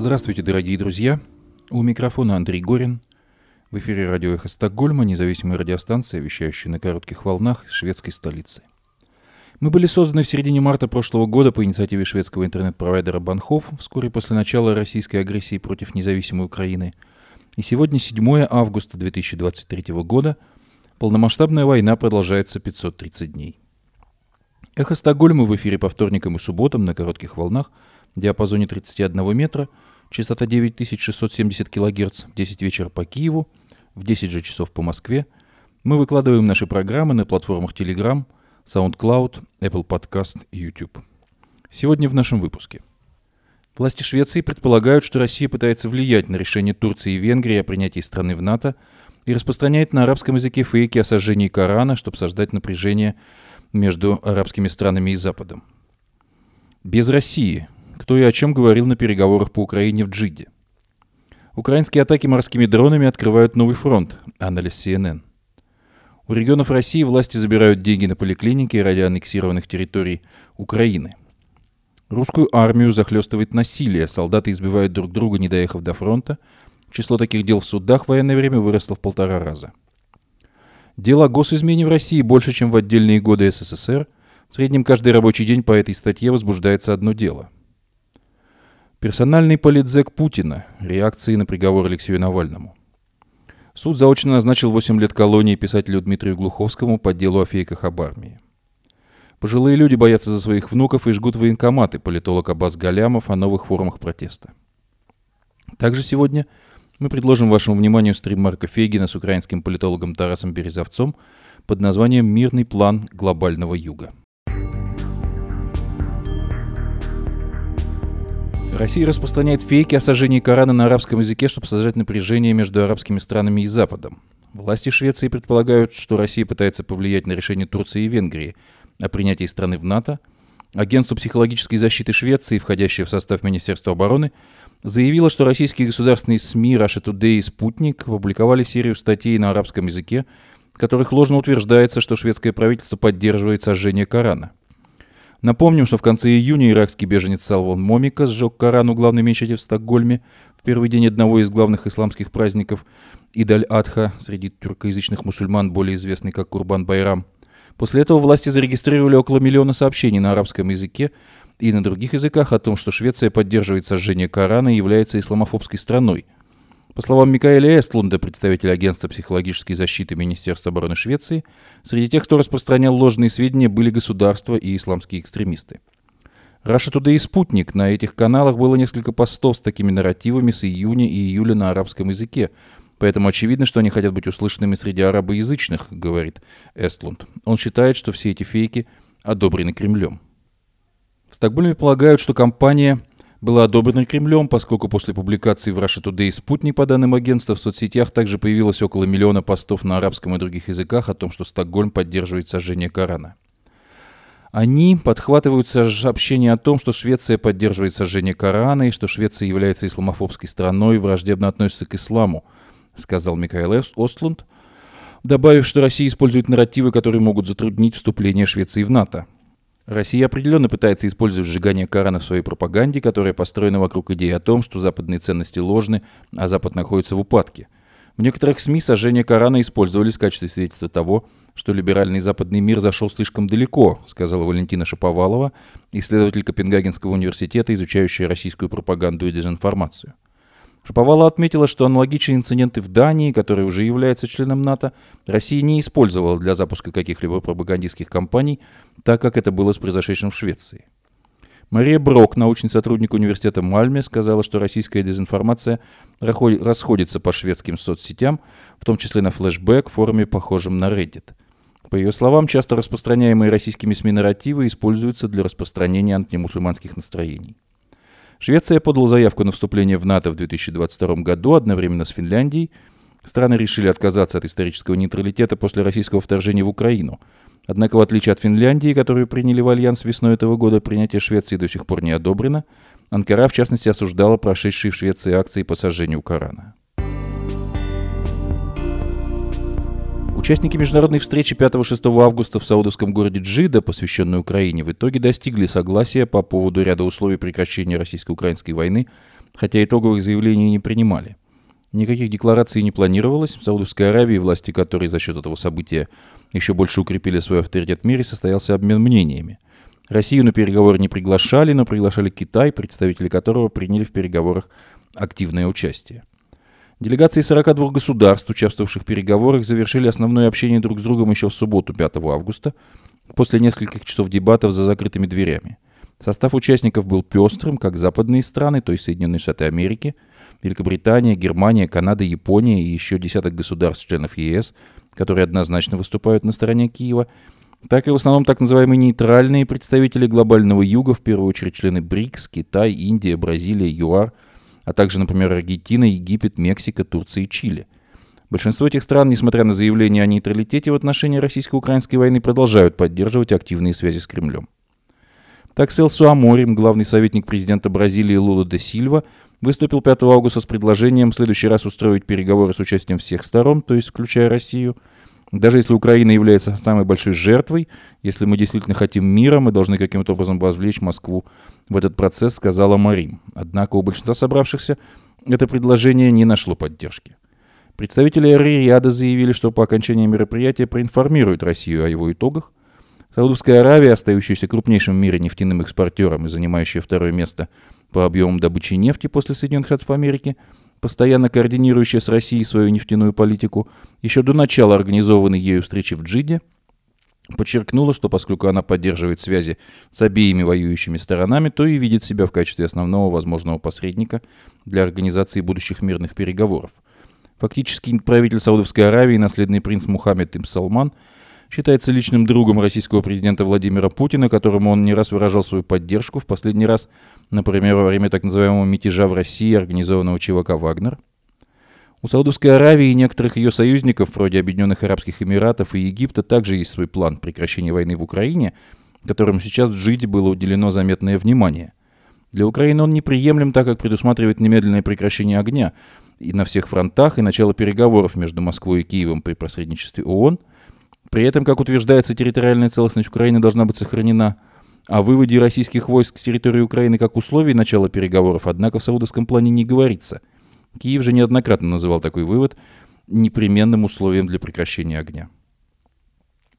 Здравствуйте, дорогие друзья. У микрофона Андрей Горин. В эфире радио «Эхо Стокгольма», независимая радиостанция, вещающая на коротких волнах из шведской столицы. Мы были созданы в середине марта прошлого года по инициативе шведского интернет-провайдера Банхов, вскоре после начала российской агрессии против независимой Украины. И сегодня 7 августа 2023 года. Полномасштабная война продолжается 530 дней. Эхо Стокгольма в эфире по вторникам и субботам на коротких волнах диапазоне 31 метра, частота 9670 кГц, в 10 вечера по Киеву, в 10 же часов по Москве. Мы выкладываем наши программы на платформах Telegram, SoundCloud, Apple Podcast и YouTube. Сегодня в нашем выпуске. Власти Швеции предполагают, что Россия пытается влиять на решение Турции и Венгрии о принятии страны в НАТО и распространяет на арабском языке фейки о сожжении Корана, чтобы создать напряжение между арабскими странами и Западом. Без России. Кто и о чем говорил на переговорах по Украине в Джиде. Украинские атаки морскими дронами открывают новый фронт. Анализ CNN. У регионов России власти забирают деньги на поликлиники ради аннексированных территорий Украины. Русскую армию захлестывает насилие, солдаты избивают друг друга, не доехав до фронта. Число таких дел в судах в военное время выросло в полтора раза. Дело о госизмене в России больше, чем в отдельные годы СССР. В среднем каждый рабочий день по этой статье возбуждается одно дело. Персональный политзек Путина. Реакции на приговор Алексею Навальному. Суд заочно назначил 8 лет колонии писателю Дмитрию Глуховскому по делу о фейках об армии. Пожилые люди боятся за своих внуков и жгут военкоматы, политолог Аббас Галямов о новых форумах протеста. Также сегодня мы предложим вашему вниманию стрим Марка Фейгина с украинским политологом Тарасом Березовцом под названием «Мирный план глобального юга». Россия распространяет фейки о сожжении Корана на арабском языке, чтобы создать напряжение между арабскими странами и Западом. Власти Швеции предполагают, что Россия пытается повлиять на решение Турции и Венгрии о принятии страны в НАТО. Агентство психологической защиты Швеции, входящее в состав Министерства обороны, заявила, что российские государственные СМИ Russia Today и Спутник опубликовали серию статей на арабском языке, в которых ложно утверждается, что шведское правительство поддерживает сожжение Корана. Напомним, что в конце июня иракский беженец Салван Момика сжег Коран у главной мечети в Стокгольме в первый день одного из главных исламских праздников Идаль-Адха среди тюркоязычных мусульман, более известный как Курбан-Байрам. После этого власти зарегистрировали около миллиона сообщений на арабском языке, и на других языках о том, что Швеция поддерживает сожжение Корана и является исламофобской страной. По словам Микаэля Эстлунда, представителя агентства психологической защиты Министерства обороны Швеции, среди тех, кто распространял ложные сведения, были государства и исламские экстремисты. Раша Today и Спутник. На этих каналах было несколько постов с такими нарративами с июня и июля на арабском языке. Поэтому очевидно, что они хотят быть услышанными среди арабоязычных, говорит Эстлунд. Он считает, что все эти фейки одобрены Кремлем. В Стокгольме полагают, что компания была одобрена Кремлем, поскольку после публикации в Russia Today «Спутник» по данным агентства в соцсетях также появилось около миллиона постов на арабском и других языках о том, что Стокгольм поддерживает сожжение Корана. Они подхватывают сообщение о том, что Швеция поддерживает сожжение Корана и что Швеция является исламофобской страной и враждебно относится к исламу, сказал Микаэл Остлунд, добавив, что Россия использует нарративы, которые могут затруднить вступление Швеции в НАТО. Россия определенно пытается использовать сжигание Корана в своей пропаганде, которая построена вокруг идеи о том, что западные ценности ложны, а Запад находится в упадке. В некоторых СМИ сожжение Корана использовались в качестве свидетельства того, что либеральный западный мир зашел слишком далеко, сказала Валентина Шаповалова, исследователь Копенгагенского университета, изучающая российскую пропаганду и дезинформацию. Шаповала отметила, что аналогичные инциденты в Дании, который уже является членом НАТО, Россия не использовала для запуска каких-либо пропагандистских кампаний, так как это было с произошедшим в Швеции. Мария Брок, научный сотрудник университета Мальме, сказала, что российская дезинформация расходится по шведским соцсетям, в том числе на флешбэк, форуме, похожем на Reddit. По ее словам, часто распространяемые российскими СМИ нарративы используются для распространения антимусульманских настроений. Швеция подала заявку на вступление в НАТО в 2022 году одновременно с Финляндией. Страны решили отказаться от исторического нейтралитета после российского вторжения в Украину. Однако, в отличие от Финляндии, которую приняли в альянс весной этого года, принятие Швеции до сих пор не одобрено. Анкара, в частности, осуждала прошедшие в Швеции акции по сожжению Корана. Участники международной встречи 5-6 августа в саудовском городе Джида, посвященной Украине, в итоге достигли согласия по поводу ряда условий прекращения российско-украинской войны хотя итоговых заявлений не принимали. Никаких деклараций не планировалось. В Саудовской Аравии, власти которой за счет этого события еще больше укрепили свой авторитет в мире, состоялся обмен мнениями. Россию на переговоры не приглашали, но приглашали Китай, представители которого приняли в переговорах активное участие. Делегации 42 государств, участвовавших в переговорах, завершили основное общение друг с другом еще в субботу 5 августа, после нескольких часов дебатов за закрытыми дверями. Состав участников был пестрым, как западные страны, то есть Соединенные Штаты Америки, Великобритания, Германия, Канада, Япония и еще десяток государств-членов ЕС, которые однозначно выступают на стороне Киева, так и в основном так называемые нейтральные представители глобального юга, в первую очередь члены БРИКС, Китай, Индия, Бразилия, ЮАР, а также, например, Аргентина, Египет, Мексика, Турция и Чили. Большинство этих стран, несмотря на заявления о нейтралитете в отношении российско-украинской войны, продолжают поддерживать активные связи с Кремлем. Так Селсу Аморим, главный советник президента Бразилии Лула де Сильва, выступил 5 августа с предложением в следующий раз устроить переговоры с участием всех сторон, то есть включая Россию. Даже если Украина является самой большой жертвой, если мы действительно хотим мира, мы должны каким-то образом возвлечь Москву в этот процесс, сказала Марим. Однако у большинства собравшихся это предложение не нашло поддержки. Представители Риада заявили, что по окончании мероприятия проинформируют Россию о его итогах, Саудовская Аравия, остающаяся крупнейшим в мире нефтяным экспортером и занимающая второе место по объемам добычи нефти после Соединенных Штатов Америки, постоянно координирующая с Россией свою нефтяную политику, еще до начала организованной ею встречи в Джиде, подчеркнула, что поскольку она поддерживает связи с обеими воюющими сторонами, то и видит себя в качестве основного возможного посредника для организации будущих мирных переговоров. Фактически правитель Саудовской Аравии, наследный принц Мухаммед Им Салман – считается личным другом российского президента Владимира Путина, которому он не раз выражал свою поддержку, в последний раз, например, во время так называемого мятежа в России, организованного ЧВК «Вагнер». У Саудовской Аравии и некоторых ее союзников, вроде Объединенных Арабских Эмиратов и Египта, также есть свой план прекращения войны в Украине, которому сейчас в Джиде было уделено заметное внимание. Для Украины он неприемлем, так как предусматривает немедленное прекращение огня и на всех фронтах и начало переговоров между Москвой и Киевом при посредничестве ООН – при этом, как утверждается, территориальная целостность Украины должна быть сохранена. О выводе российских войск с территории Украины как условии начала переговоров, однако в саудовском плане не говорится. Киев же неоднократно называл такой вывод непременным условием для прекращения огня.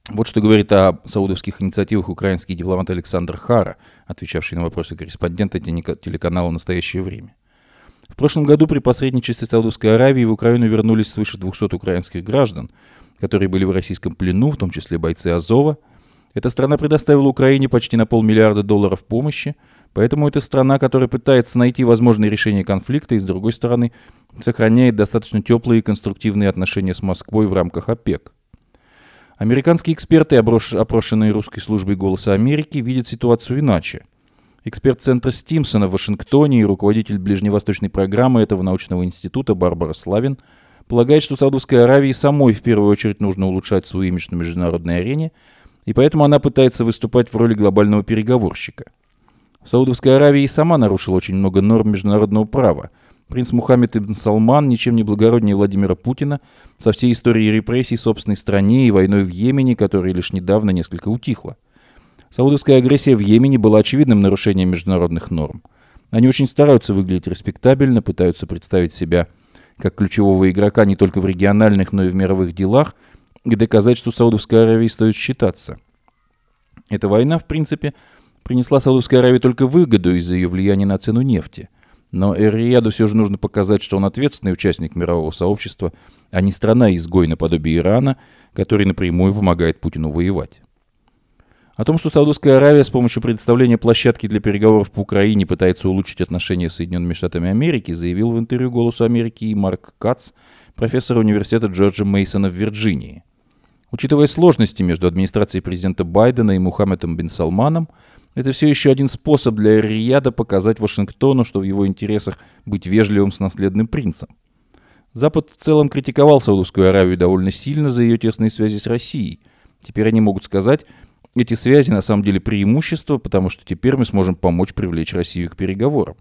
Вот что говорит о саудовских инициативах украинский дипломат Александр Хара, отвечавший на вопросы корреспондента телеканала «Настоящее время». В прошлом году при посредничестве Саудовской Аравии в Украину вернулись свыше 200 украинских граждан, которые были в российском плену, в том числе бойцы Азова. Эта страна предоставила Украине почти на полмиллиарда долларов помощи, поэтому это страна, которая пытается найти возможные решения конфликта и, с другой стороны, сохраняет достаточно теплые и конструктивные отношения с Москвой в рамках ОПЕК. Американские эксперты, опрошенные русской службой «Голоса Америки», видят ситуацию иначе. Эксперт Центра Стимсона в Вашингтоне и руководитель ближневосточной программы этого научного института Барбара Славин – полагает, что Саудовской Аравии самой в первую очередь нужно улучшать свой имидж на международной арене, и поэтому она пытается выступать в роли глобального переговорщика. Саудовская Аравия и сама нарушила очень много норм международного права. Принц Мухаммед ибн Салман ничем не благороднее Владимира Путина со всей историей репрессий в собственной стране и войной в Йемене, которая лишь недавно несколько утихла. Саудовская агрессия в Йемене была очевидным нарушением международных норм. Они очень стараются выглядеть респектабельно, пытаются представить себя – как ключевого игрока не только в региональных, но и в мировых делах, и доказать, что Саудовской Аравии стоит считаться. Эта война, в принципе, принесла Саудовской Аравии только выгоду из-за ее влияния на цену нефти. Но Эр-Рияду все же нужно показать, что он ответственный участник мирового сообщества, а не страна-изгой наподобие Ирана, который напрямую помогает Путину воевать. О том, что Саудовская Аравия с помощью предоставления площадки для переговоров по Украине пытается улучшить отношения с Соединенными Штатами Америки, заявил в интервью «Голосу Америки» и Марк Кац, профессор университета Джорджа Мейсона в Вирджинии. Учитывая сложности между администрацией президента Байдена и Мухаммедом бин Салманом, это все еще один способ для Рияда показать Вашингтону, что в его интересах быть вежливым с наследным принцем. Запад в целом критиковал Саудовскую Аравию довольно сильно за ее тесные связи с Россией. Теперь они могут сказать, эти связи на самом деле преимущество, потому что теперь мы сможем помочь привлечь Россию к переговорам.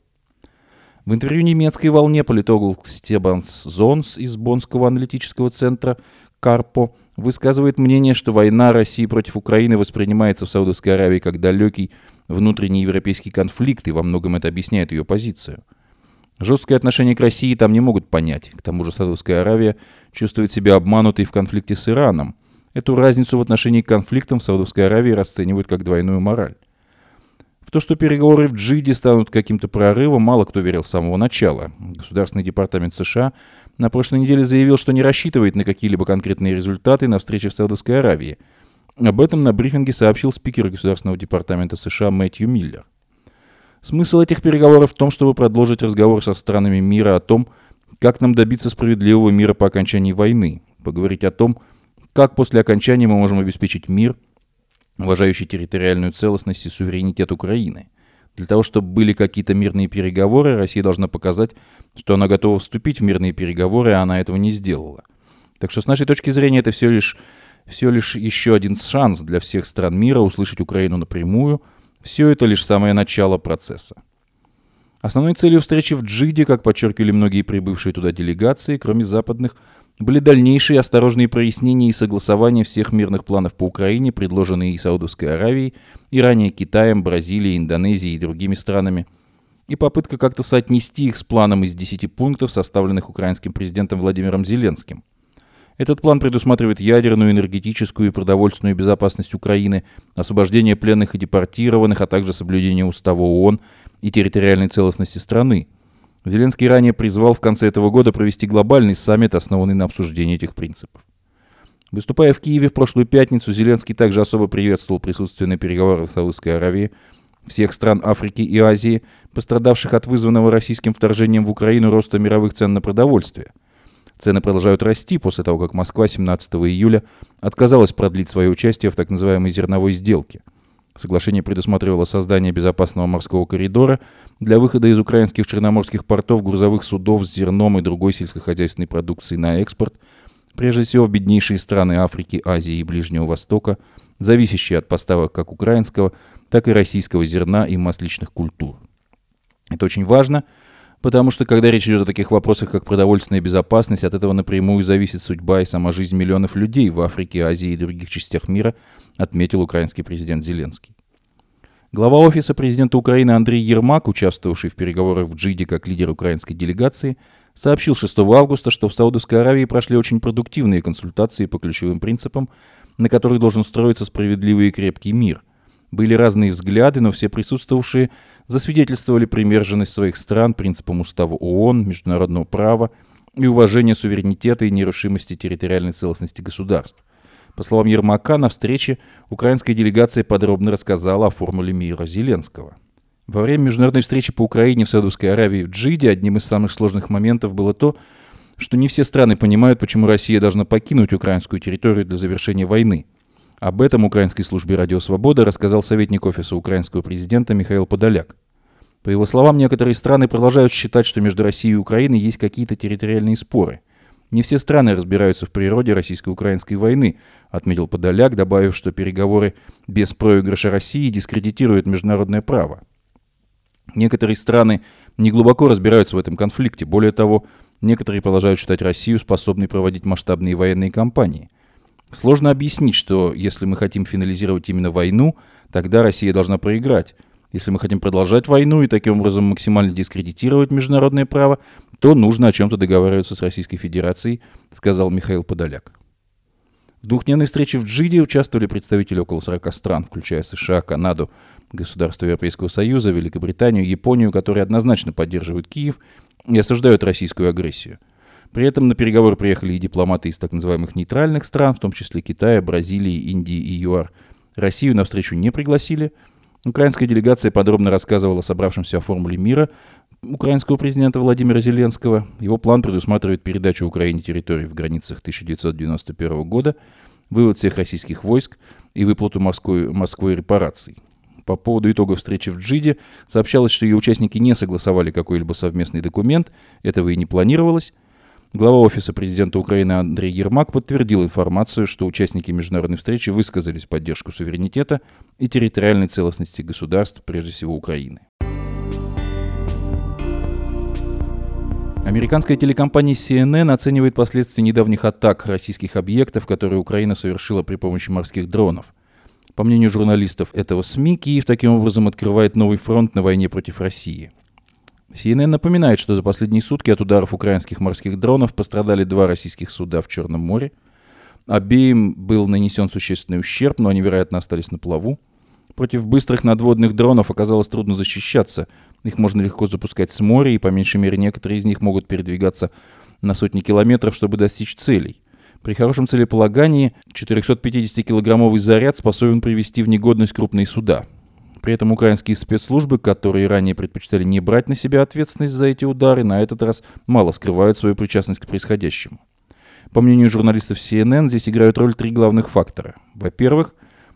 В интервью немецкой волне политолог Стебанс Зонс из Боннского аналитического центра Карпо высказывает мнение, что война России против Украины воспринимается в Саудовской Аравии как далекий внутренний европейский конфликт, и во многом это объясняет ее позицию. Жесткое отношение к России там не могут понять. К тому же Саудовская Аравия чувствует себя обманутой в конфликте с Ираном. Эту разницу в отношении к конфликтам в Саудовской Аравии расценивают как двойную мораль. В то, что переговоры в Джиде станут каким-то прорывом, мало кто верил с самого начала. Государственный департамент США на прошлой неделе заявил, что не рассчитывает на какие-либо конкретные результаты на встрече в Саудовской Аравии. Об этом на брифинге сообщил спикер Государственного департамента США Мэтью Миллер. Смысл этих переговоров в том, чтобы продолжить разговор со странами мира о том, как нам добиться справедливого мира по окончании войны, поговорить о том, как после окончания мы можем обеспечить мир, уважающий территориальную целостность и суверенитет Украины? Для того, чтобы были какие-то мирные переговоры, Россия должна показать, что она готова вступить в мирные переговоры, а она этого не сделала. Так что с нашей точки зрения это все лишь, все лишь еще один шанс для всех стран мира услышать Украину напрямую. Все это лишь самое начало процесса. Основной целью встречи в Джиде, как подчеркивали многие прибывшие туда делегации, кроме западных, были дальнейшие осторожные прояснения и согласования всех мирных планов по Украине, предложенные и Саудовской Аравией, и ранее Китаем, Бразилией, Индонезией и другими странами, и попытка как-то соотнести их с планом из 10 пунктов, составленных украинским президентом Владимиром Зеленским. Этот план предусматривает ядерную, энергетическую и продовольственную безопасность Украины, освобождение пленных и депортированных, а также соблюдение устава ООН и территориальной целостности страны – Зеленский ранее призвал в конце этого года провести глобальный саммит, основанный на обсуждении этих принципов. Выступая в Киеве в прошлую пятницу, Зеленский также особо приветствовал присутствие на переговорах в Саудовской Аравии всех стран Африки и Азии, пострадавших от вызванного российским вторжением в Украину роста мировых цен на продовольствие. Цены продолжают расти после того, как Москва 17 июля отказалась продлить свое участие в так называемой зерновой сделке – Соглашение предусматривало создание безопасного морского коридора для выхода из украинских черноморских портов грузовых судов с зерном и другой сельскохозяйственной продукцией на экспорт, прежде всего в беднейшие страны Африки, Азии и Ближнего Востока, зависящие от поставок как украинского, так и российского зерна и масличных культур. Это очень важно, потому что когда речь идет о таких вопросах, как продовольственная безопасность, от этого напрямую зависит судьба и сама жизнь миллионов людей в Африке, Азии и других частях мира – отметил украинский президент Зеленский. Глава офиса президента Украины Андрей Ермак, участвовавший в переговорах в Джиде как лидер украинской делегации, сообщил 6 августа, что в Саудовской Аравии прошли очень продуктивные консультации по ключевым принципам, на которых должен строиться справедливый и крепкий мир. Были разные взгляды, но все присутствовавшие засвидетельствовали примерженность своих стран принципам устава ООН, международного права и уважения суверенитета и нерушимости территориальной целостности государств. По словам Ермака, на встрече украинская делегация подробно рассказала о формуле мира Зеленского. Во время международной встречи по Украине в Саудовской Аравии в Джиде одним из самых сложных моментов было то, что не все страны понимают, почему Россия должна покинуть украинскую территорию для завершения войны. Об этом Украинской службе «Радио Свобода» рассказал советник офиса украинского президента Михаил Подоляк. По его словам, некоторые страны продолжают считать, что между Россией и Украиной есть какие-то территориальные споры – не все страны разбираются в природе российско-украинской войны, отметил Подоляк, добавив, что переговоры без проигрыша России дискредитируют международное право. Некоторые страны не глубоко разбираются в этом конфликте. Более того, некоторые продолжают считать Россию способной проводить масштабные военные кампании. Сложно объяснить, что если мы хотим финализировать именно войну, тогда Россия должна проиграть. Если мы хотим продолжать войну и таким образом максимально дискредитировать международное право, то нужно о чем-то договариваться с Российской Федерацией, сказал Михаил Подоляк. В двухдневной встрече в Джиде участвовали представители около 40 стран, включая США, Канаду, государства Европейского Союза, Великобританию, Японию, которые однозначно поддерживают Киев и осуждают российскую агрессию. При этом на переговоры приехали и дипломаты из так называемых нейтральных стран, в том числе Китая, Бразилии, Индии и ЮАР. Россию на встречу не пригласили – Украинская делегация подробно рассказывала собравшимся о формуле мира украинского президента Владимира Зеленского. Его план предусматривает передачу Украине территорий в границах 1991 года, вывод всех российских войск и выплату морской, Москвой репараций. По поводу итогов встречи в Джиде сообщалось, что ее участники не согласовали какой-либо совместный документ, этого и не планировалось, Глава Офиса президента Украины Андрей Ермак подтвердил информацию, что участники международной встречи высказались в поддержку суверенитета и территориальной целостности государств, прежде всего Украины. Американская телекомпания CNN оценивает последствия недавних атак российских объектов, которые Украина совершила при помощи морских дронов. По мнению журналистов этого СМИ, Киев таким образом открывает новый фронт на войне против России – CNN напоминает, что за последние сутки от ударов украинских морских дронов пострадали два российских суда в Черном море. Обеим был нанесен существенный ущерб, но они, вероятно, остались на плаву. Против быстрых надводных дронов оказалось трудно защищаться. Их можно легко запускать с моря, и по меньшей мере некоторые из них могут передвигаться на сотни километров, чтобы достичь целей. При хорошем целеполагании 450-килограммовый заряд способен привести в негодность крупные суда. При этом украинские спецслужбы, которые ранее предпочитали не брать на себя ответственность за эти удары, на этот раз мало скрывают свою причастность к происходящему. По мнению журналистов CNN, здесь играют роль три главных фактора. Во-первых,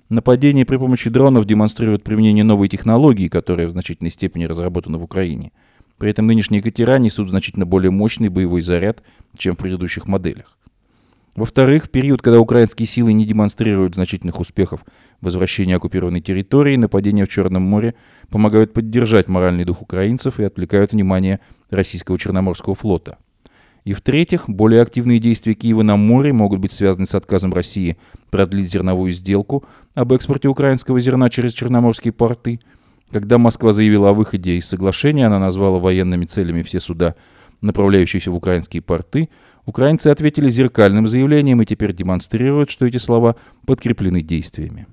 нападение при помощи дронов демонстрирует применение новой технологии, которая в значительной степени разработана в Украине. При этом нынешние катера несут значительно более мощный боевой заряд, чем в предыдущих моделях. Во-вторых, в период, когда украинские силы не демонстрируют значительных успехов в возвращении оккупированной территории, нападения в Черном море помогают поддержать моральный дух украинцев и отвлекают внимание российского Черноморского флота. И в-третьих, более активные действия Киева на море могут быть связаны с отказом России продлить зерновую сделку об экспорте украинского зерна через черноморские порты. Когда Москва заявила о выходе из соглашения, она назвала военными целями все суда, направляющиеся в украинские порты, украинцы ответили зеркальным заявлением и теперь демонстрируют, что эти слова подкреплены действиями.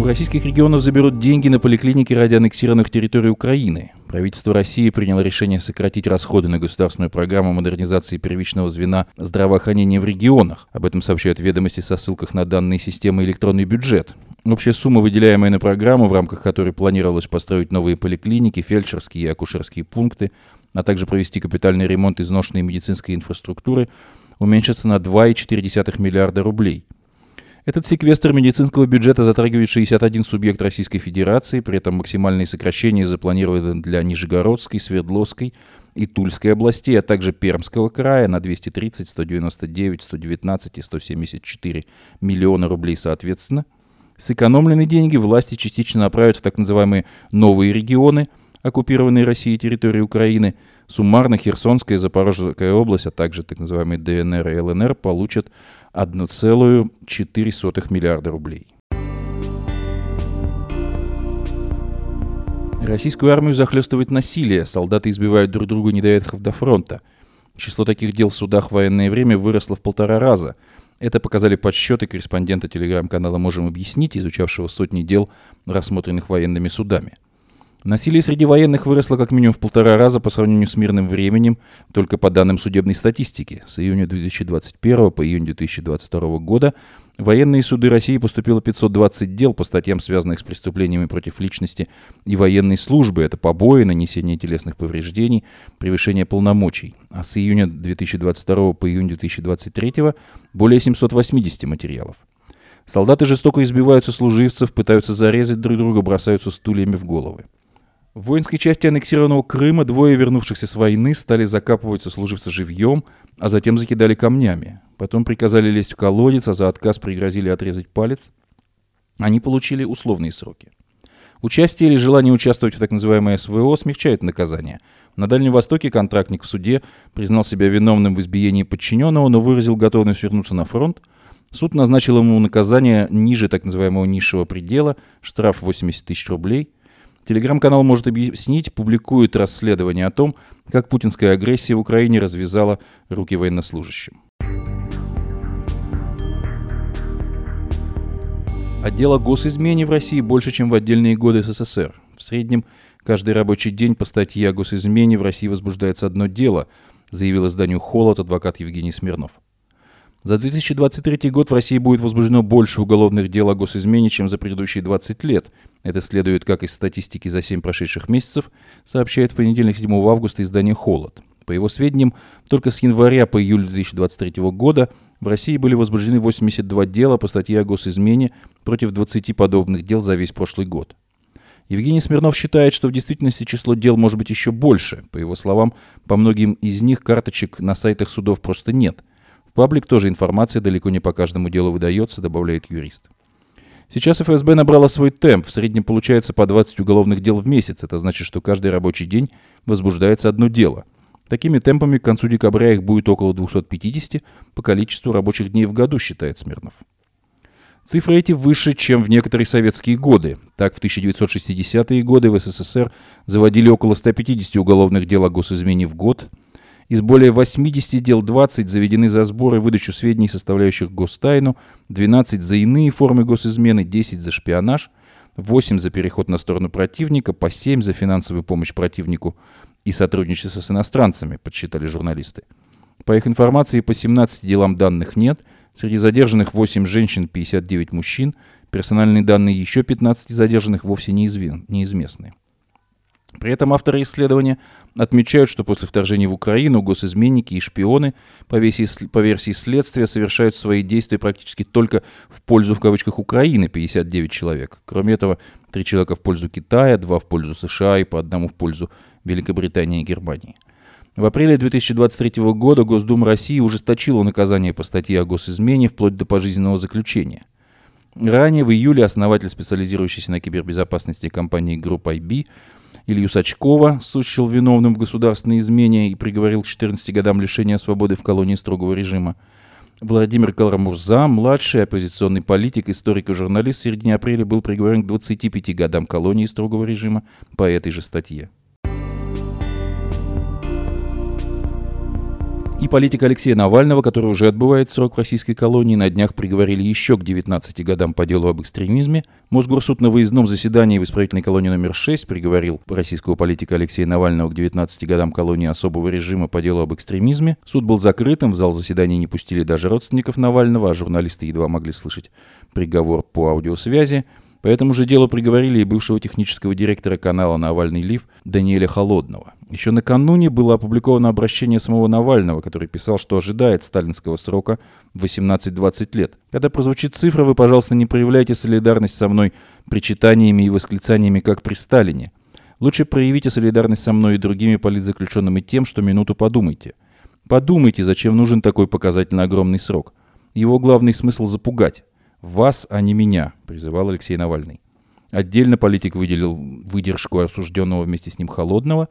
У российских регионов заберут деньги на поликлиники ради аннексированных территорий Украины. Правительство России приняло решение сократить расходы на государственную программу модернизации первичного звена здравоохранения в регионах. Об этом сообщают ведомости со ссылках на данные системы «Электронный бюджет». Общая сумма, выделяемая на программу, в рамках которой планировалось построить новые поликлиники, фельдшерские и акушерские пункты, а также провести капитальный ремонт изношенной медицинской инфраструктуры, уменьшится на 2,4 миллиарда рублей – этот секвестр медицинского бюджета затрагивает 61 субъект Российской Федерации, при этом максимальные сокращения запланированы для Нижегородской, Свердловской и Тульской областей, а также Пермского края на 230, 199, 119 и 174 миллиона рублей соответственно. Сэкономленные деньги власти частично направят в так называемые «новые регионы», оккупированные Россией территории Украины. Суммарно Херсонская и Запорожская область, а также так называемые ДНР и ЛНР получат 1,4 миллиарда рублей. Российскую армию захлестывает насилие, солдаты избивают друг друга, не доехав до фронта. Число таких дел в судах в военное время выросло в полтора раза. Это показали подсчеты корреспондента телеграм-канала «Можем объяснить», изучавшего сотни дел, рассмотренных военными судами – Насилие среди военных выросло как минимум в полтора раза по сравнению с мирным временем, только по данным судебной статистики. С июня 2021 по июнь 2022 года в военные суды России поступило 520 дел по статьям, связанных с преступлениями против личности и военной службы. Это побои, нанесение телесных повреждений, превышение полномочий. А с июня 2022 по июнь 2023 более 780 материалов. Солдаты жестоко избиваются служивцев, пытаются зарезать друг друга, бросаются стульями в головы. В воинской части аннексированного Крыма двое вернувшихся с войны стали закапывать сослуживца живьем, а затем закидали камнями. Потом приказали лезть в колодец, а за отказ пригрозили отрезать палец. Они получили условные сроки. Участие или желание участвовать в так называемой СВО смягчает наказание. На Дальнем Востоке контрактник в суде признал себя виновным в избиении подчиненного, но выразил готовность вернуться на фронт. Суд назначил ему наказание ниже так называемого низшего предела, штраф 80 тысяч рублей – Телеграм-канал может объяснить, публикует расследование о том, как путинская агрессия в Украине развязала руки военнослужащим. Отдела госизмене в России больше, чем в отдельные годы СССР. В среднем каждый рабочий день по статье о госизмене в России возбуждается одно дело, заявил изданию «Холод» адвокат Евгений Смирнов. За 2023 год в России будет возбуждено больше уголовных дел о госизмене, чем за предыдущие 20 лет. Это следует как из статистики за 7 прошедших месяцев, сообщает в понедельник 7 августа издание «Холод». По его сведениям, только с января по июль 2023 года в России были возбуждены 82 дела по статье о госизмене против 20 подобных дел за весь прошлый год. Евгений Смирнов считает, что в действительности число дел может быть еще больше. По его словам, по многим из них карточек на сайтах судов просто нет – паблик тоже информация далеко не по каждому делу выдается, добавляет юрист. Сейчас ФСБ набрала свой темп. В среднем получается по 20 уголовных дел в месяц. Это значит, что каждый рабочий день возбуждается одно дело. Такими темпами к концу декабря их будет около 250 по количеству рабочих дней в году, считает Смирнов. Цифры эти выше, чем в некоторые советские годы. Так, в 1960-е годы в СССР заводили около 150 уголовных дел о госизмене в год. Из более 80 дел 20 заведены за сбор и выдачу сведений, составляющих гостайну, 12 за иные формы госизмены, 10 за шпионаж, 8 за переход на сторону противника, по 7 за финансовую помощь противнику и сотрудничество с иностранцами, подсчитали журналисты. По их информации, по 17 делам данных нет – Среди задержанных 8 женщин, 59 мужчин. Персональные данные еще 15 задержанных вовсе неизвестны. При этом авторы исследования отмечают, что после вторжения в Украину госизменники и шпионы по версии, следствия совершают свои действия практически только в пользу, в кавычках, Украины, 59 человек. Кроме этого, три человека в пользу Китая, два в пользу США и по одному в пользу Великобритании и Германии. В апреле 2023 года Госдума России ужесточила наказание по статье о госизмене вплоть до пожизненного заключения. Ранее, в июле, основатель специализирующейся на кибербезопасности компании Group IB Илью Сачкова сущил виновным в государственной измене и приговорил к 14 годам лишения свободы в колонии строгого режима. Владимир Каламурза, младший оппозиционный политик, историк и журналист, в середине апреля был приговорен к 25 годам колонии строгого режима по этой же статье. И политика Алексея Навального, который уже отбывает срок в российской колонии, на днях приговорили еще к 19 годам по делу об экстремизме. Мосгорсуд на выездном заседании в исправительной колонии номер 6 приговорил российского политика Алексея Навального к 19 годам колонии особого режима по делу об экстремизме. Суд был закрытым, в зал заседания не пустили даже родственников Навального, а журналисты едва могли слышать приговор по аудиосвязи. По этому же делу приговорили и бывшего технического директора канала «Навальный Лив» Даниэля Холодного. Еще накануне было опубликовано обращение самого Навального, который писал, что ожидает сталинского срока 18-20 лет. Когда прозвучит цифра, вы, пожалуйста, не проявляйте солидарность со мной причитаниями и восклицаниями, как при Сталине. Лучше проявите солидарность со мной и другими политзаключенными тем, что минуту подумайте. Подумайте, зачем нужен такой показательно огромный срок. Его главный смысл запугать. «Вас, а не меня», — призывал Алексей Навальный. Отдельно политик выделил выдержку осужденного вместе с ним Холодного.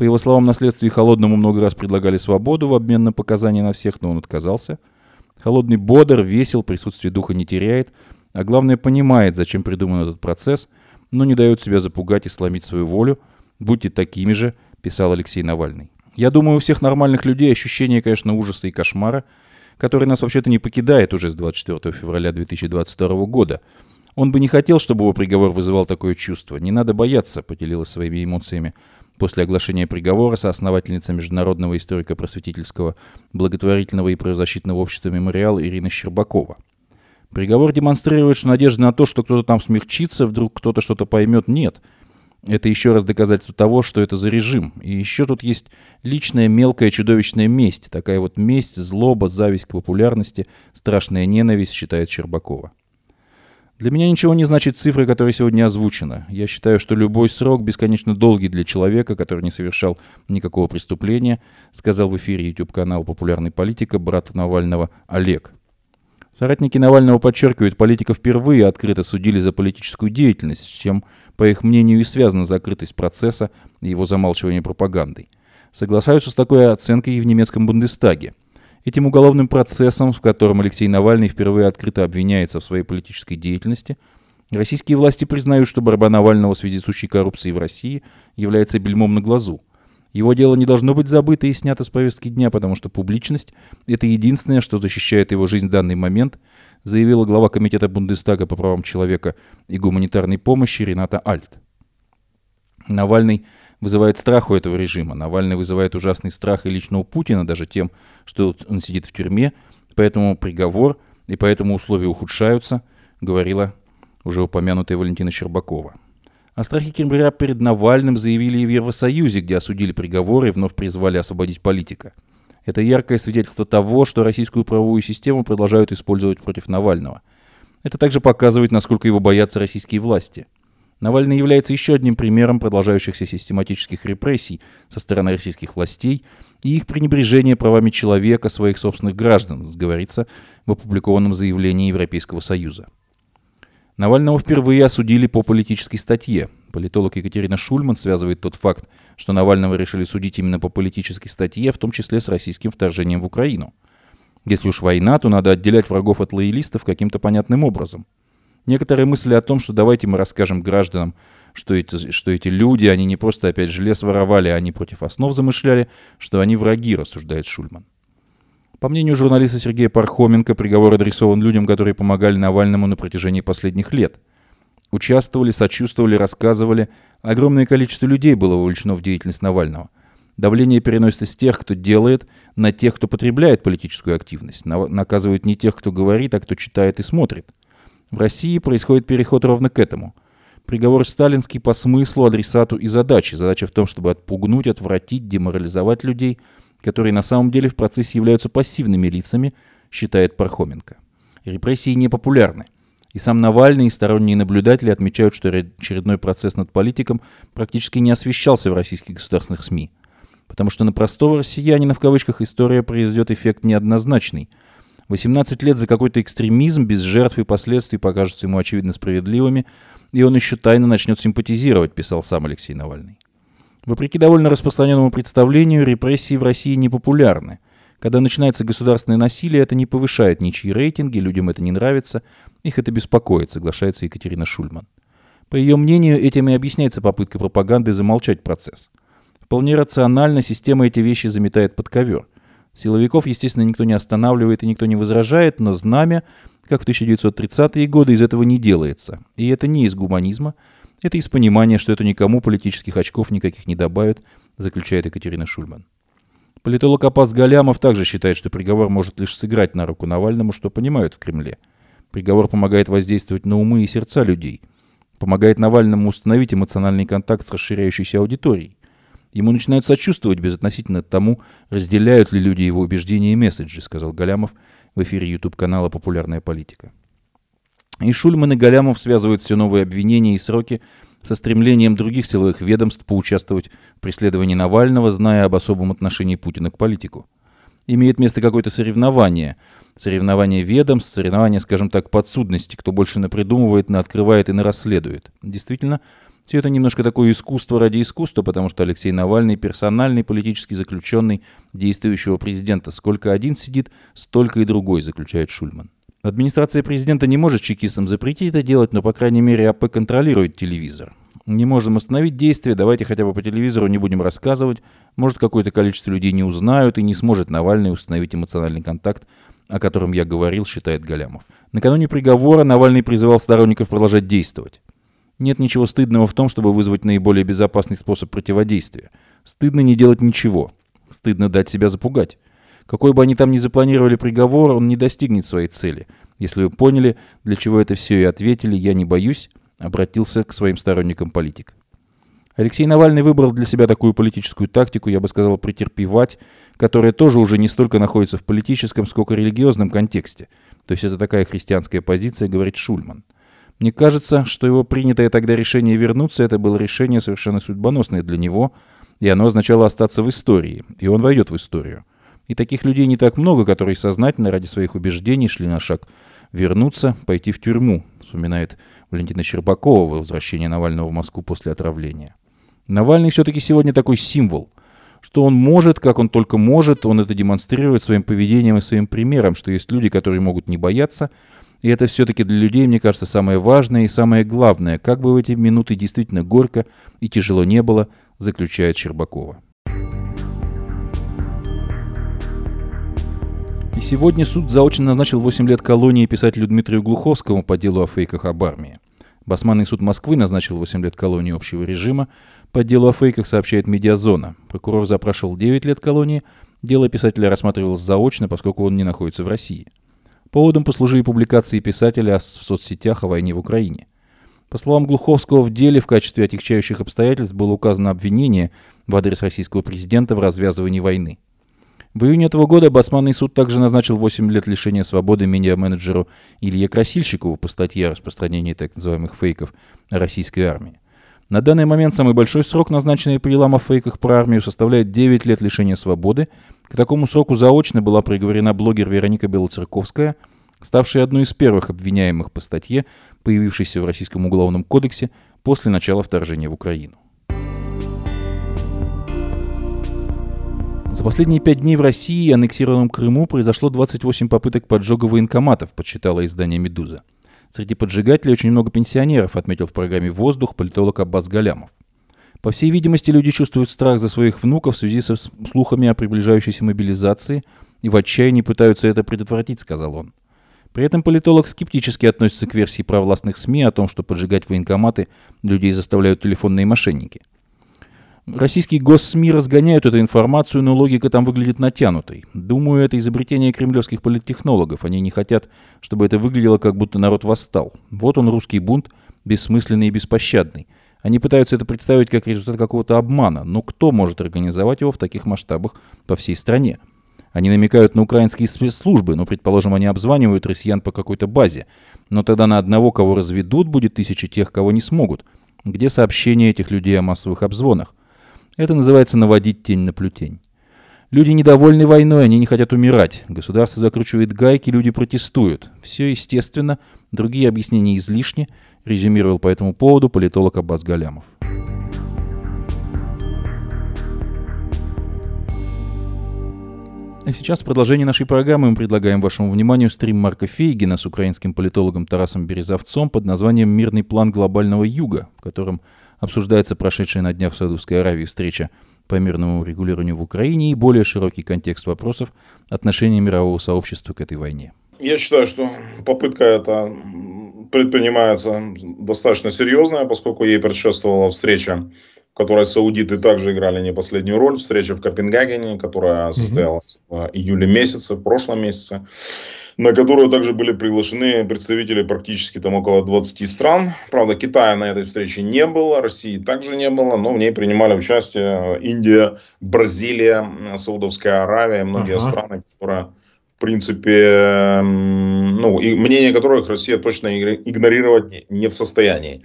По его словам, на следствии Холодному много раз предлагали свободу в обмен на показания на всех, но он отказался. Холодный бодр, весел, присутствие духа не теряет, а главное понимает, зачем придуман этот процесс, но не дает себя запугать и сломить свою волю. «Будьте такими же», — писал Алексей Навальный. Я думаю, у всех нормальных людей ощущение, конечно, ужаса и кошмара — который нас вообще-то не покидает уже с 24 февраля 2022 года. Он бы не хотел, чтобы его приговор вызывал такое чувство. Не надо бояться, поделилась своими эмоциями после оглашения приговора соосновательница Международного историко-просветительского благотворительного и правозащитного общества «Мемориал» Ирина Щербакова. Приговор демонстрирует, что надежды на то, что кто-то там смягчится, вдруг кто-то что-то поймет, нет – это еще раз доказательство того, что это за режим. И еще тут есть личная мелкая чудовищная месть. Такая вот месть, злоба, зависть к популярности, страшная ненависть, считает Щербакова. Для меня ничего не значит цифра, которая сегодня озвучена. Я считаю, что любой срок бесконечно долгий для человека, который не совершал никакого преступления, сказал в эфире YouTube-канал «Популярный политика» брат Навального Олег. Соратники Навального подчеркивают, политика впервые открыто судили за политическую деятельность, с чем по их мнению, и связана закрытость процесса и его замалчивание пропагандой. Соглашаются с такой оценкой и в немецком Бундестаге. Этим уголовным процессом, в котором Алексей Навальный впервые открыто обвиняется в своей политической деятельности, российские власти признают, что борьба Навального с вездесущей коррупцией в России является бельмом на глазу. Его дело не должно быть забыто и снято с повестки дня, потому что публичность – это единственное, что защищает его жизнь в данный момент – заявила глава Комитета Бундестага по правам человека и гуманитарной помощи Рената Альт. Навальный вызывает страх у этого режима. Навальный вызывает ужасный страх и лично у Путина, даже тем, что он сидит в тюрьме, поэтому приговор и поэтому условия ухудшаются, говорила уже упомянутая Валентина Щербакова. О страхе Кремля перед Навальным заявили и в Евросоюзе, где осудили приговоры и вновь призвали освободить политика – это яркое свидетельство того, что российскую правовую систему продолжают использовать против Навального. Это также показывает, насколько его боятся российские власти. Навальный является еще одним примером продолжающихся систематических репрессий со стороны российских властей и их пренебрежения правами человека, своих собственных граждан, говорится в опубликованном заявлении Европейского Союза. Навального впервые осудили по политической статье. Политолог Екатерина Шульман связывает тот факт, что Навального решили судить именно по политической статье, в том числе с российским вторжением в Украину. Если уж война, то надо отделять врагов от лоялистов каким-то понятным образом – Некоторые мысли о том, что давайте мы расскажем гражданам, что эти, что эти люди, они не просто опять же лес воровали, а они против основ замышляли, что они враги, рассуждает Шульман. По мнению журналиста Сергея Пархоменко, приговор адресован людям, которые помогали Навальному на протяжении последних лет. Участвовали, сочувствовали, рассказывали. Огромное количество людей было вовлечено в деятельность Навального. Давление переносится с тех, кто делает, на тех, кто потребляет политическую активность. Наказывают не тех, кто говорит, а кто читает и смотрит. В России происходит переход ровно к этому. Приговор сталинский по смыслу, адресату и задаче. Задача в том, чтобы отпугнуть, отвратить, деморализовать людей, которые на самом деле в процессе являются пассивными лицами, считает Пархоменко. Репрессии непопулярны. И сам Навальный и сторонние наблюдатели отмечают, что очередной процесс над политиком практически не освещался в российских государственных СМИ. Потому что на простого россиянина в кавычках история произведет эффект неоднозначный – 18 лет за какой-то экстремизм без жертв и последствий покажутся ему очевидно справедливыми, и он еще тайно начнет симпатизировать, писал сам Алексей Навальный. Вопреки довольно распространенному представлению, репрессии в России не популярны. Когда начинается государственное насилие, это не повышает ничьи рейтинги, людям это не нравится, их это беспокоит, соглашается Екатерина Шульман. По ее мнению, этим и объясняется попытка пропаганды замолчать процесс. Вполне рационально система эти вещи заметает под ковер – Силовиков, естественно, никто не останавливает и никто не возражает, но знамя, как в 1930-е годы, из этого не делается. И это не из гуманизма, это из понимания, что это никому политических очков никаких не добавит, заключает Екатерина Шульман. Политолог Апас Галямов также считает, что приговор может лишь сыграть на руку Навальному, что понимают в Кремле. Приговор помогает воздействовать на умы и сердца людей. Помогает Навальному установить эмоциональный контакт с расширяющейся аудиторией. Ему начинают сочувствовать безотносительно тому, разделяют ли люди его убеждения и месседжи, сказал Галямов в эфире YouTube-канала «Популярная политика». И Шульман и Галямов связывают все новые обвинения и сроки со стремлением других силовых ведомств поучаствовать в преследовании Навального, зная об особом отношении Путина к политику. Имеет место какое-то соревнование. Соревнование ведомств, соревнование, скажем так, подсудности, кто больше напридумывает, наоткрывает и нарасследует. Действительно, все это немножко такое искусство ради искусства, потому что Алексей Навальный персональный политический заключенный действующего президента. Сколько один сидит, столько и другой, заключает Шульман. Администрация президента не может чекистам запретить это делать, но, по крайней мере, АП контролирует телевизор. Не можем остановить действие, давайте хотя бы по телевизору не будем рассказывать. Может, какое-то количество людей не узнают и не сможет Навальный установить эмоциональный контакт, о котором я говорил, считает Галямов. Накануне приговора Навальный призывал сторонников продолжать действовать. Нет ничего стыдного в том, чтобы вызвать наиболее безопасный способ противодействия. Стыдно не делать ничего. Стыдно дать себя запугать. Какой бы они там ни запланировали приговор, он не достигнет своей цели. Если вы поняли, для чего это все и ответили «я не боюсь», обратился к своим сторонникам политик. Алексей Навальный выбрал для себя такую политическую тактику, я бы сказал, претерпевать, которая тоже уже не столько находится в политическом, сколько религиозном контексте. То есть это такая христианская позиция, говорит Шульман. Мне кажется, что его принятое тогда решение вернуться, это было решение совершенно судьбоносное для него, и оно означало остаться в истории, и он войдет в историю. И таких людей не так много, которые сознательно ради своих убеждений шли на шаг вернуться, пойти в тюрьму, вспоминает Валентина Щербакова возвращение Навального в Москву после отравления. Навальный все-таки сегодня такой символ, что он может, как он только может, он это демонстрирует своим поведением и своим примером, что есть люди, которые могут не бояться, и это все-таки для людей, мне кажется, самое важное и самое главное, как бы в эти минуты действительно горько и тяжело не было, заключает Щербакова. И сегодня суд заочно назначил 8 лет колонии писателю Дмитрию Глуховскому по делу о фейках об армии. Басманный суд Москвы назначил 8 лет колонии общего режима. По делу о фейках сообщает «Медиазона». Прокурор запрашивал 9 лет колонии. Дело писателя рассматривалось заочно, поскольку он не находится в России – Поводом послужили публикации писателя в соцсетях о войне в Украине. По словам Глуховского, в деле в качестве отягчающих обстоятельств было указано обвинение в адрес российского президента в развязывании войны. В июне этого года Басманный суд также назначил 8 лет лишения свободы медиа-менеджеру Илье Красильщикову по статье о распространении так называемых фейков о российской армии. На данный момент самый большой срок, назначенный по делам о фейках про армию, составляет 9 лет лишения свободы. К такому сроку заочно была приговорена блогер Вероника Белоцерковская, ставшая одной из первых обвиняемых по статье, появившейся в Российском уголовном кодексе после начала вторжения в Украину. За последние пять дней в России и аннексированном Крыму произошло 28 попыток поджога военкоматов, подсчитало издание «Медуза». Среди поджигателей очень много пенсионеров, отметил в программе «Воздух» политолог Аббас Галямов. По всей видимости, люди чувствуют страх за своих внуков в связи со слухами о приближающейся мобилизации и в отчаянии пытаются это предотвратить, сказал он. При этом политолог скептически относится к версии провластных СМИ о том, что поджигать военкоматы людей заставляют телефонные мошенники. Российские госсми разгоняют эту информацию, но логика там выглядит натянутой. Думаю, это изобретение кремлевских политтехнологов. Они не хотят, чтобы это выглядело, как будто народ восстал. Вот он, русский бунт, бессмысленный и беспощадный. Они пытаются это представить как результат какого-то обмана, но кто может организовать его в таких масштабах по всей стране? Они намекают на украинские спецслужбы, но, предположим, они обзванивают россиян по какой-то базе. Но тогда на одного, кого разведут, будет тысячи тех, кого не смогут. Где сообщения этих людей о массовых обзвонах? Это называется наводить тень на плютень. Люди недовольны войной, они не хотят умирать. Государство закручивает гайки, люди протестуют. Все естественно, другие объяснения излишни, резюмировал по этому поводу политолог Аббас Галямов. А сейчас в продолжении нашей программы мы предлагаем вашему вниманию стрим Марка Фейгина с украинским политологом Тарасом Березовцом под названием «Мирный план глобального юга», в котором обсуждается прошедшая на днях в Саудовской Аравии встреча по мирному регулированию в Украине и более широкий контекст вопросов отношения мирового сообщества к этой войне. Я считаю, что попытка эта предпринимается достаточно серьезная, поскольку ей предшествовала встреча которой саудиты также играли не последнюю роль. Встреча в Копенгагене, которая состоялась в июле месяце, в прошлом месяце, на которую также были приглашены представители практически там около 20 стран. Правда, Китая на этой встрече не было, России также не было, но в ней принимали участие Индия, Бразилия, Саудовская Аравия, многие ага. страны, которые в принципе, ну, и мнение которых Россия точно игнорировать не в состоянии.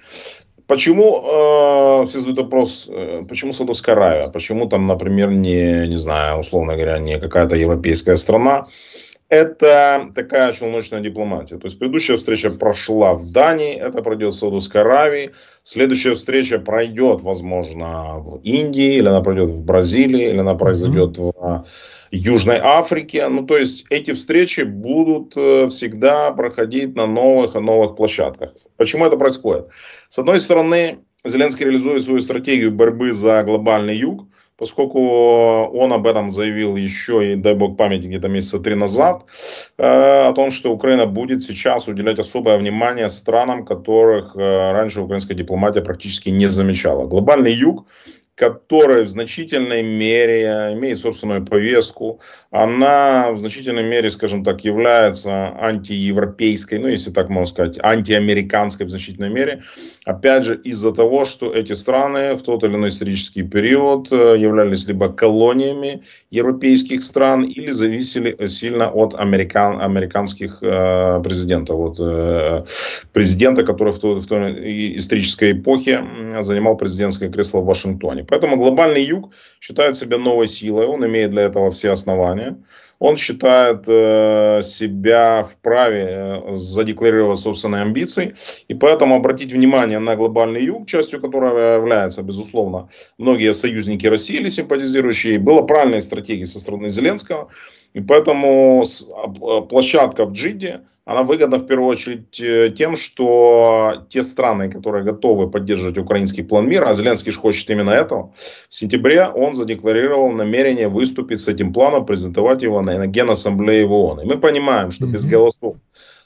Почему, э, все задают вопрос, э, почему Саудовская Аравия? Почему там, например, не, не знаю, условно говоря, не какая-то европейская страна? Это такая челночная дипломатия. То есть предыдущая встреча прошла в Дании, это пройдет в Саудовской Аравии. Следующая встреча пройдет, возможно, в Индии, или она пройдет в Бразилии, или она произойдет в Южной Африке. Ну, то есть эти встречи будут э, всегда проходить на новых и новых площадках. Почему это происходит? С одной стороны, Зеленский реализует свою стратегию борьбы за глобальный юг, поскольку он об этом заявил еще, и дай бог памяти, где-то месяца три назад, э, о том, что Украина будет сейчас уделять особое внимание странам, которых э, раньше украинская дипломатия практически не замечала. Глобальный юг которая в значительной мере имеет собственную повестку, она в значительной мере, скажем так, является антиевропейской, ну, если так можно сказать, антиамериканской в значительной мере. Опять же, из-за того, что эти страны в тот или иной исторический период э, являлись либо колониями европейских стран или зависели сильно от американ, американских э, президентов. Вот, э, президента, который в той, в той исторической эпохе занимал президентское кресло в Вашингтоне. Поэтому глобальный юг считает себя новой силой, он имеет для этого все основания. Он считает э, себя вправе э, задекларировать собственные амбиции. И поэтому обратить внимание на глобальный юг, частью которого являются, безусловно, многие союзники России или симпатизирующие, было правильной стратегией со стороны Зеленского. И поэтому площадка в Джиде, она выгодна в первую очередь э, тем, что те страны, которые готовы поддерживать украинский план мира, а Зеленский же хочет именно этого, в сентябре он задекларировал намерение выступить с этим планом, презентовать его на Генассамблее в ООН. И мы понимаем, что без голосов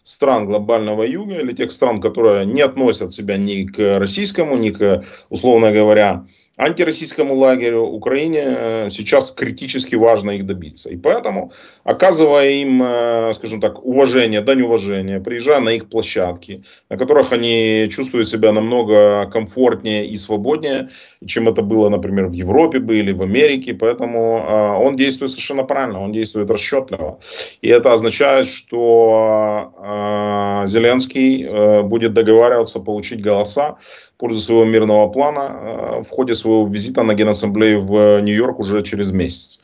стран глобального юга или тех стран, которые не относят себя ни к российскому, ни к, условно говоря, антироссийскому лагерю Украине э, сейчас критически важно их добиться. И поэтому, оказывая им, э, скажем так, уважение, дань уважения, приезжая на их площадки, на которых они чувствуют себя намного комфортнее и свободнее, чем это было, например, в Европе бы или в Америке. Поэтому э, он действует совершенно правильно, он действует расчетливо. И это означает, что Зеленский будет договариваться получить голоса пользу своего мирного плана в ходе своего визита на Генассамблею в Нью-Йорк уже через месяц.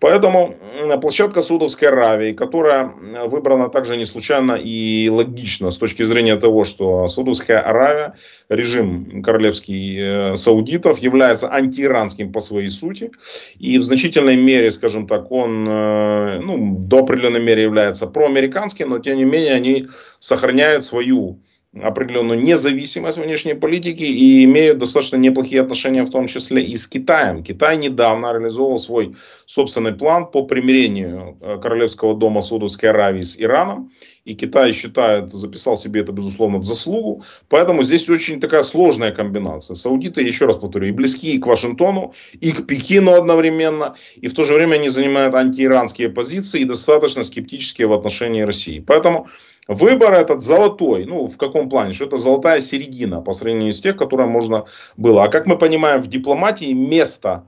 Поэтому площадка Саудовской Аравии, которая выбрана также не случайно и логично с точки зрения того, что Саудовская Аравия, режим королевский э, саудитов, является антииранским по своей сути. И в значительной мере, скажем так, он э, ну, до определенной меры является проамериканским, но тем не менее они сохраняют свою определенную независимость внешней политики и имеют достаточно неплохие отношения, в том числе и с Китаем. Китай недавно реализовал свой собственный план по примирению э, Королевского дома Саудовской Аравии с Ираном. И Китай считает, записал себе это, безусловно, в заслугу. Поэтому здесь очень такая сложная комбинация. Саудиты, еще раз повторю, и близки и к Вашингтону, и к Пекину одновременно. И в то же время они занимают антииранские позиции и достаточно скептические в отношении России. Поэтому Выбор этот золотой. Ну, в каком плане? Что это золотая середина по сравнению с тех, которые можно было. А как мы понимаем, в дипломатии место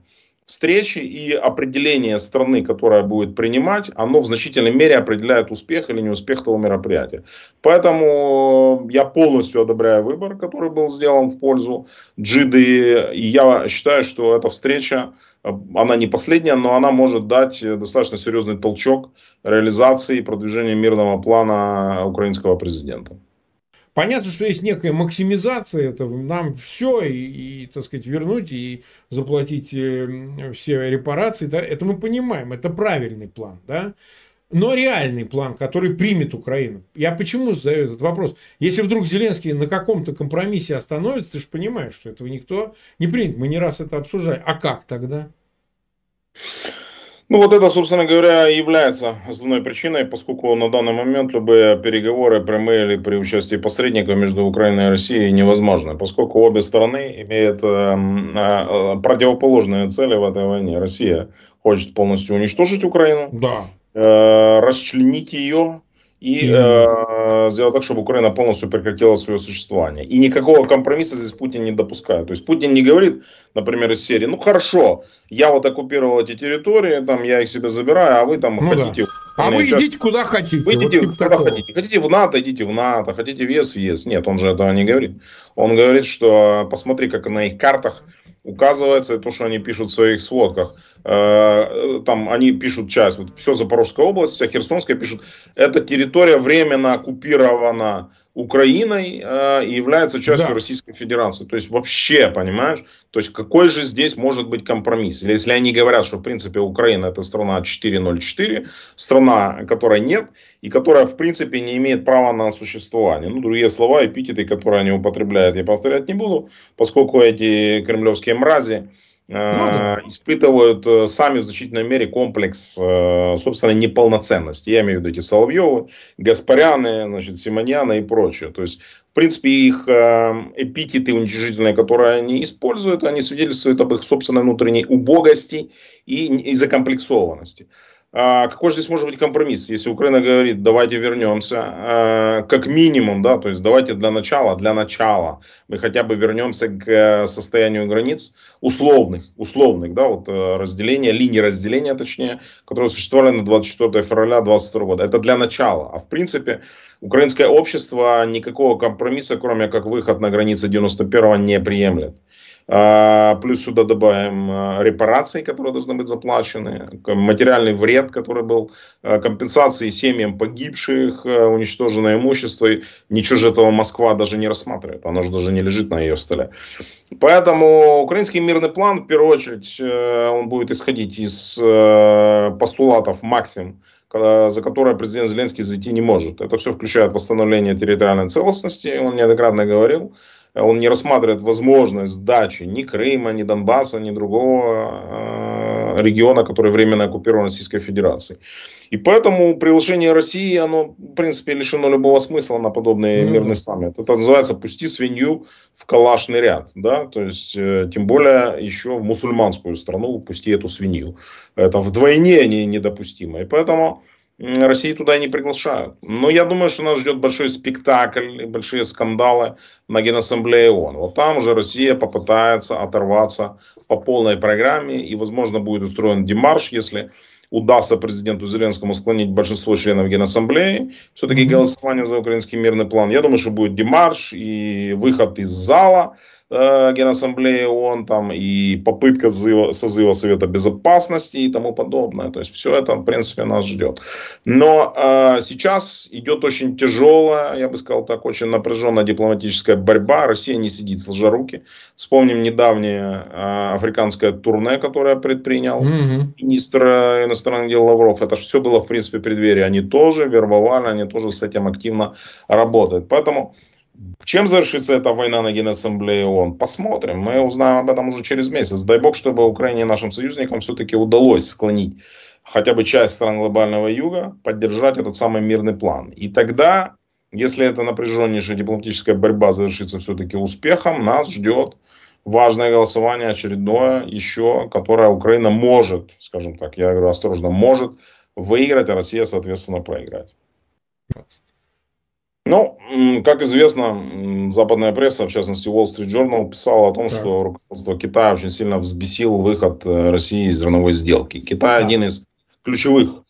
встречи и определение страны, которая будет принимать, оно в значительной мере определяет успех или неуспех того мероприятия. Поэтому я полностью одобряю выбор, который был сделан в пользу Джиды. И я считаю, что эта встреча она не последняя, но она может дать достаточно серьезный толчок реализации и продвижения мирного плана украинского президента. Понятно, что есть некая максимизация этого, нам все и, и, так сказать, вернуть и заплатить э, все репарации, да, это мы понимаем, это правильный план, да, но реальный план, который примет Украину. Я почему задаю этот вопрос? Если вдруг Зеленский на каком-то компромиссе остановится, ты же понимаешь, что этого никто не примет. Мы не раз это обсуждали. А как тогда? Ну вот это, собственно говоря, является основной причиной, поскольку на данный момент любые переговоры прямые или при участии посредников между Украиной и Россией невозможны, поскольку обе стороны имеют эм, э, э, противоположные цели в этой войне. Россия хочет полностью уничтожить Украину, да. э, расчленить ее, и э, сделать так, чтобы Украина полностью прекратила свое существование. И никакого компромисса здесь Путин не допускает. То есть Путин не говорит, например, из серии, ну хорошо, я вот оккупировал эти территории, там я их себе забираю, а вы там ну, хотите... Да. А вы части... идите куда хотите. Вы идите вот куда такого. хотите. Хотите в НАТО, идите в НАТО, хотите в ЕС, в ЕС. Нет, он же этого не говорит. Он говорит, что посмотри, как на их картах указывается, то, что они пишут в своих сводках. Э, там они пишут часть, вот все Запорожская область, вся Херсонская пишут, эта территория временно оккупирована Украиной э, и является частью да. Российской Федерации. То есть вообще, понимаешь, то есть какой же здесь может быть компромисс? Или если они говорят, что в принципе Украина это страна 404, страна, которой нет и которая в принципе не имеет права на существование. Ну, другие слова, эпитеты, которые они употребляют, я повторять не буду, поскольку эти кремлевские мрази. Э, испытывают э, сами в значительной мере комплекс, э, собственно, неполноценности. Я имею в виду эти Соловьевы, Гаспаряны, значит, Симоньяны и прочее. То есть, в принципе, их эпитеты уничижительные, которые они используют, они свидетельствуют об их собственной внутренней убогости и, и закомплексованности. А какой же здесь может быть компромисс? Если Украина говорит, давайте вернемся, а, как минимум, да, то есть давайте для начала, для начала мы хотя бы вернемся к э, состоянию границ условных, условных, да, вот э, разделения, линии разделения, точнее, которые существовали на 24 февраля 2022 года. Это для начала. А в принципе, украинское общество никакого компромисса, кроме как выход на границы 91 не приемлет. А, плюс сюда добавим а, репарации, которые должны быть заплачены, материальный вред, который был, а, компенсации семьям погибших, уничтоженное имущество. Ничего же этого Москва даже не рассматривает, оно же даже не лежит на ее столе. Поэтому украинский мирный план, в первую очередь, э, он будет исходить из э, постулатов максим, за которое президент Зеленский зайти не может. Это все включает восстановление территориальной целостности, он неоднократно говорил, он не рассматривает возможность сдачи ни Крыма, ни Донбасса, ни другого э, региона, который временно оккупирован Российской Федерацией. И поэтому приглашение России, оно, в принципе, лишено любого смысла на подобный mm-hmm. мирный саммит. Это называется «пусти свинью в калашный ряд». Да? То есть, э, тем более, еще в мусульманскую страну пусти эту свинью. Это вдвойне не, недопустимо. И поэтому России туда не приглашают. Но я думаю, что нас ждет большой спектакль и большие скандалы на Генассамблее ООН. Вот там уже Россия попытается оторваться по полной программе и, возможно, будет устроен демарш, если удастся президенту Зеленскому склонить большинство членов Генассамблеи, все-таки голосование за украинский мирный план. Я думаю, что будет демарш и выход из зала э, Генассамблеи ООН, там, и попытка созыва, созыва Совета Безопасности и тому подобное. То есть, все это, в принципе, нас ждет. Но э, сейчас идет очень тяжелая, я бы сказал так, очень напряженная дипломатическая борьба. Россия не сидит сложа руки. Вспомним недавнее э, африканское турне, которое предпринял mm-hmm. министр иностранных дел Лавров. Это все было, в принципе, преддверие. Они тоже вербовали, они тоже с этим активно работают. Поэтому Чем завершится эта война на Генассамблее ООН? Посмотрим. Мы узнаем об этом уже через месяц. Дай бог, чтобы Украине и нашим союзникам все-таки удалось склонить хотя бы часть стран глобального юга поддержать этот самый мирный план. И тогда, если эта напряженнейшая дипломатическая борьба завершится все-таки успехом, нас ждет важное голосование очередное еще, которое Украина может, скажем так, я говорю осторожно, может выиграть, а Россия, соответственно, проиграть. Ну, как известно, западная пресса, в частности Wall Street Journal, писала о том, да. что руководство Китая очень сильно взбесил выход э, России из зерновой сделки. Китай да. один из ключевых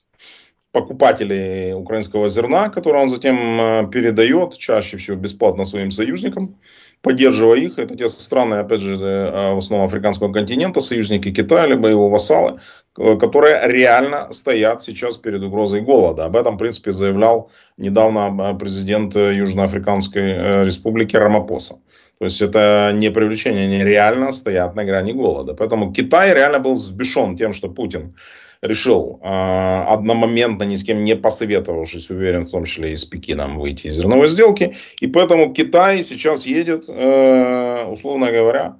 покупателей украинского зерна, которое он затем э, передает чаще всего бесплатно своим союзникам поддерживая их. Это те страны, опять же, э, в основном африканского континента, союзники Китая, либо его вассалы, которые реально стоят сейчас перед угрозой голода. Об этом, в принципе, заявлял недавно э, президент Южноафриканской э, республики Рамапоса. То есть это не привлечение, они реально стоят на грани голода. Поэтому Китай реально был взбешен тем, что Путин решил э, одномоментно, ни с кем не посоветовавшись, уверен, в том числе и с Пекином, выйти из зерновой сделки. И поэтому Китай сейчас едет, э, условно говоря,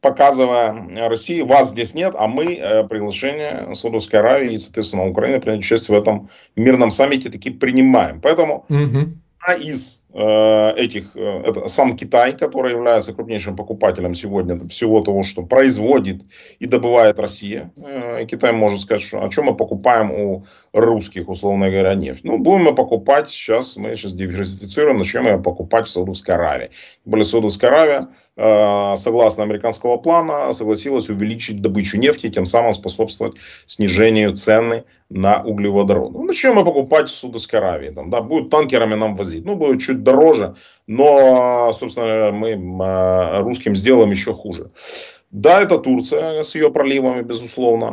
показывая России, вас здесь нет, а мы э, приглашение Саудовской Аравии и, соответственно, Украины принять участие в этом мирном саммите таки принимаем. Поэтому угу. из этих, э, это сам Китай, который является крупнейшим покупателем сегодня всего того, что производит и добывает Россия. Э, Китай может сказать, что, а что мы покупаем у русских, условно говоря, нефть. Ну, будем мы покупать, сейчас мы сейчас диверсифицируем, начнем ее покупать в Саудовской Аравии. Более Саудовская Аравия, согласно американского плана, согласилась увеличить добычу нефти, тем самым способствовать снижению цены на углеводороды. Ну, начнем мы покупать в Саудовской Аравии. Там, да, будут танкерами нам возить. Ну, будет чуть дороже, но, собственно, мы а, русским сделаем еще хуже. Да, это Турция с ее проливами, безусловно.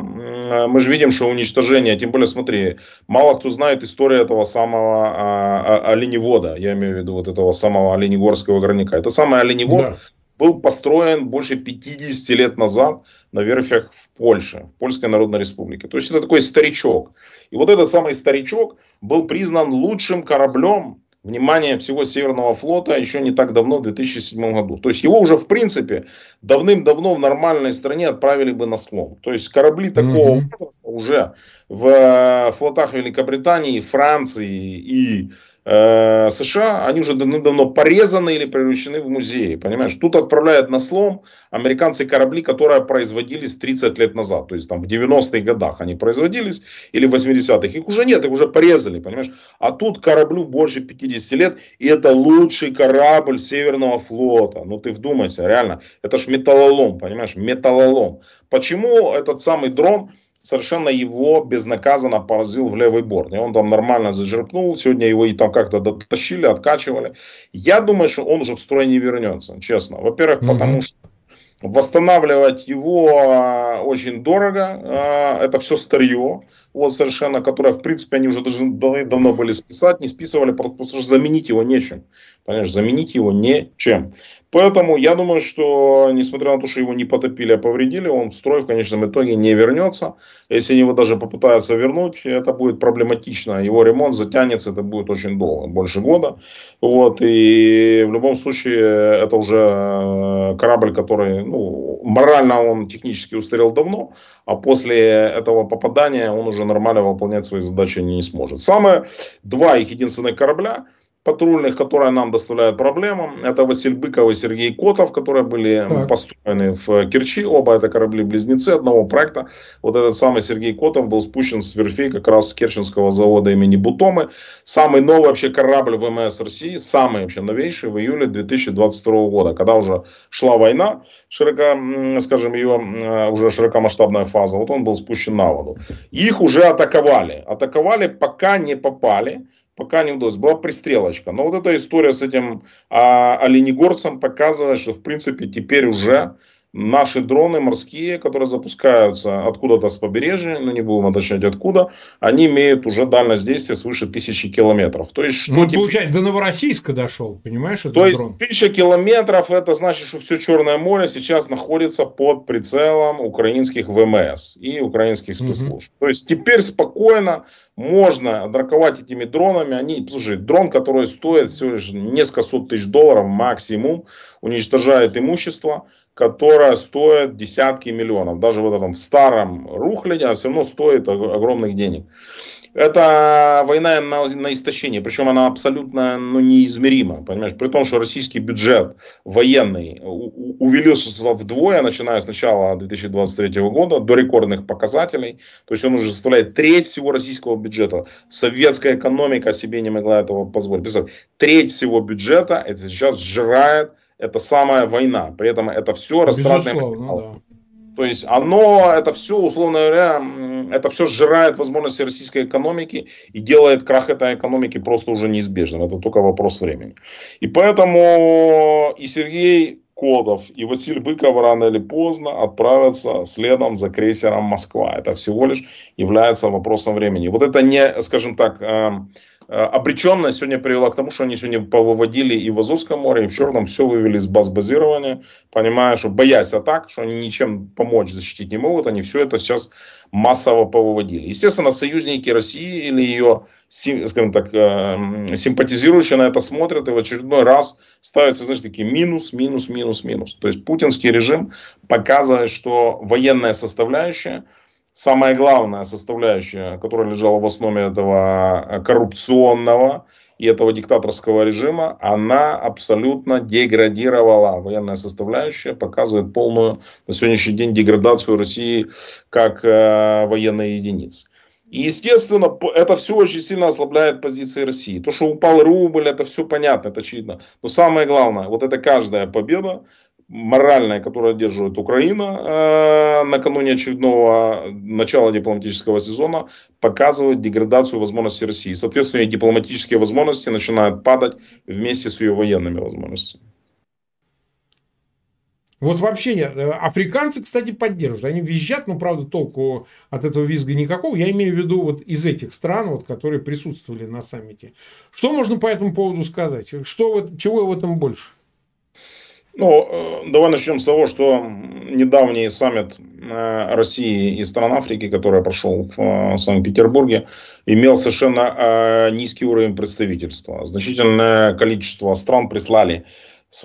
Мы же видим, что уничтожение, тем более, смотри, мало кто знает историю этого самого а, а, оленевода, я имею в виду вот этого самого оленегорского горняка. Это самый оленевод да. был построен больше 50 лет назад на верфях в Польше, в Польской Народной Республике. То есть это такой старичок. И вот этот самый старичок был признан лучшим кораблем внимание всего Северного флота еще не так давно, в 2007 году. То есть его уже в принципе давным-давно в нормальной стране отправили бы на слом. То есть корабли такого mm-hmm. возраста уже в э, флотах Великобритании, Франции и Э, США, они уже давно порезаны или превращены в музеи. Понимаешь, тут отправляют на слом американцы корабли, которые производились 30 лет назад. То есть там в 90-х годах они производились или в 80-х. Их уже нет, их уже порезали, понимаешь. А тут кораблю больше 50 лет, и это лучший корабль Северного флота. Ну ты вдумайся, реально. Это ж металлолом, понимаешь, металлолом. Почему этот самый дрон совершенно его безнаказанно поразил в левый борт. И он там нормально зачерпнул. Сегодня его и там как-то дотащили, откачивали. Я думаю, что он уже в строй не вернется, честно. Во-первых, угу. потому что восстанавливать его а, очень дорого. А, это все старье, вот совершенно, которое, в принципе, они уже даже давно были списать, не списывали, что заменить его нечем. Понимаешь, заменить его нечем. Поэтому я думаю, что, несмотря на то, что его не потопили, а повредили, он в строй в конечном итоге не вернется. Если они его даже попытаются вернуть, это будет проблематично. Его ремонт затянется, это будет очень долго, больше года. Вот, и в любом случае, это уже э, корабль, который, ну, морально он технически устарел давно, а после этого попадания он уже нормально выполнять свои задачи не сможет. Самые два их единственных корабля – патрульных, которые нам доставляют проблему. Это Василь Быков и Сергей Котов, которые были так. построены в Керчи. Оба это корабли-близнецы одного проекта. Вот этот самый Сергей Котов был спущен с верфей как раз с Керченского завода имени Бутомы. Самый новый вообще корабль ВМС России, самый вообще новейший в июле 2022 года, когда уже шла война, широко, скажем, ее уже широкомасштабная фаза. Вот он был спущен на воду. Их уже атаковали. Атаковали, пока не попали пока не удалось. Была пристрелочка. Но вот эта история с этим а, оленегорцем показывает, что в принципе теперь уже наши дроны морские, которые запускаются откуда-то с побережья, но не будем уточнять откуда, они имеют уже дальность действия свыше тысячи километров. То есть, что ну, теперь... получается, до Новороссийска дошел, понимаешь? То есть, дрон? тысяча километров, это значит, что все Черное море сейчас находится под прицелом украинских ВМС и украинских спецслужб. Угу. То есть, теперь спокойно можно атаковать этими дронами. Они, слушай, дрон, который стоит всего лишь несколько сот тысяч долларов максимум, уничтожает имущество, которое стоит десятки миллионов. Даже вот этом в старом рухляде, а все равно стоит огромных денег. Это война на, на истощение, причем она абсолютно ну, неизмерима, понимаешь, при том, что российский бюджет военный увеличился вдвое, начиная с начала 2023 года, до рекордных показателей, то есть он уже составляет треть всего российского бюджета. Советская экономика себе не могла этого позволить. Треть всего бюджета это сейчас сжирает эта самая война, при этом это все растратное Да. То есть оно, это все, условно говоря, это все сжирает возможности российской экономики и делает крах этой экономики просто уже неизбежным. Это только вопрос времени. И поэтому и Сергей Кодов и Василий Быков рано или поздно отправятся следом за крейсером Москва. Это всего лишь является вопросом времени. Вот это не, скажем так, эм, Э, обреченность сегодня привела к тому, что они сегодня повыводили и в Азовском море, и в Черном все вывели с баз базирования, понимая, что боясь атак, что они ничем помочь защитить не могут, они все это сейчас массово повыводили. Естественно, союзники России или ее, скажем так, э, симпатизирующие на это смотрят и в очередной раз ставятся, знаешь, такие минус, минус, минус, минус. То есть путинский режим показывает, что военная составляющая – самая главная составляющая, которая лежала в основе этого э, коррупционного и этого диктаторского режима, она абсолютно деградировала. Военная составляющая показывает полную на сегодняшний день деградацию России как э, военной единицы. И, естественно, это все очень сильно ослабляет позиции России. То, что упал рубль, это все понятно, это очевидно. Но самое главное, вот это каждая победа, моральная, которую одерживает Украина э, накануне очередного начала дипломатического сезона, показывает деградацию возможностей России. Соответственно, ее дипломатические возможности начинают падать вместе с ее военными возможностями. Вот вообще э, африканцы, кстати, поддерживают. Они визжат, но, правда, толку от этого визга никакого. Я имею в виду вот из этих стран, вот, которые присутствовали на саммите. Что можно по этому поводу сказать? Что, чего в этом больше? Ну, э, давай начнем с того, что недавний саммит э, России и стран Африки, который прошел в э, Санкт-Петербурге, имел совершенно низкий уровень представительства. Значительное количество стран прислали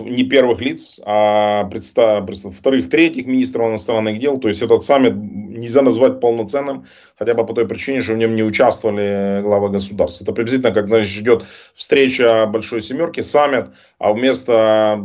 не первых лиц, а представ, вторых, третьих министров иностранных дел. То есть этот саммит нельзя назвать полноценным, хотя бы по той причине, что в нем не участвовали главы государств. Это приблизительно как, значит, идет встреча Большой Семерки, саммит, а вместо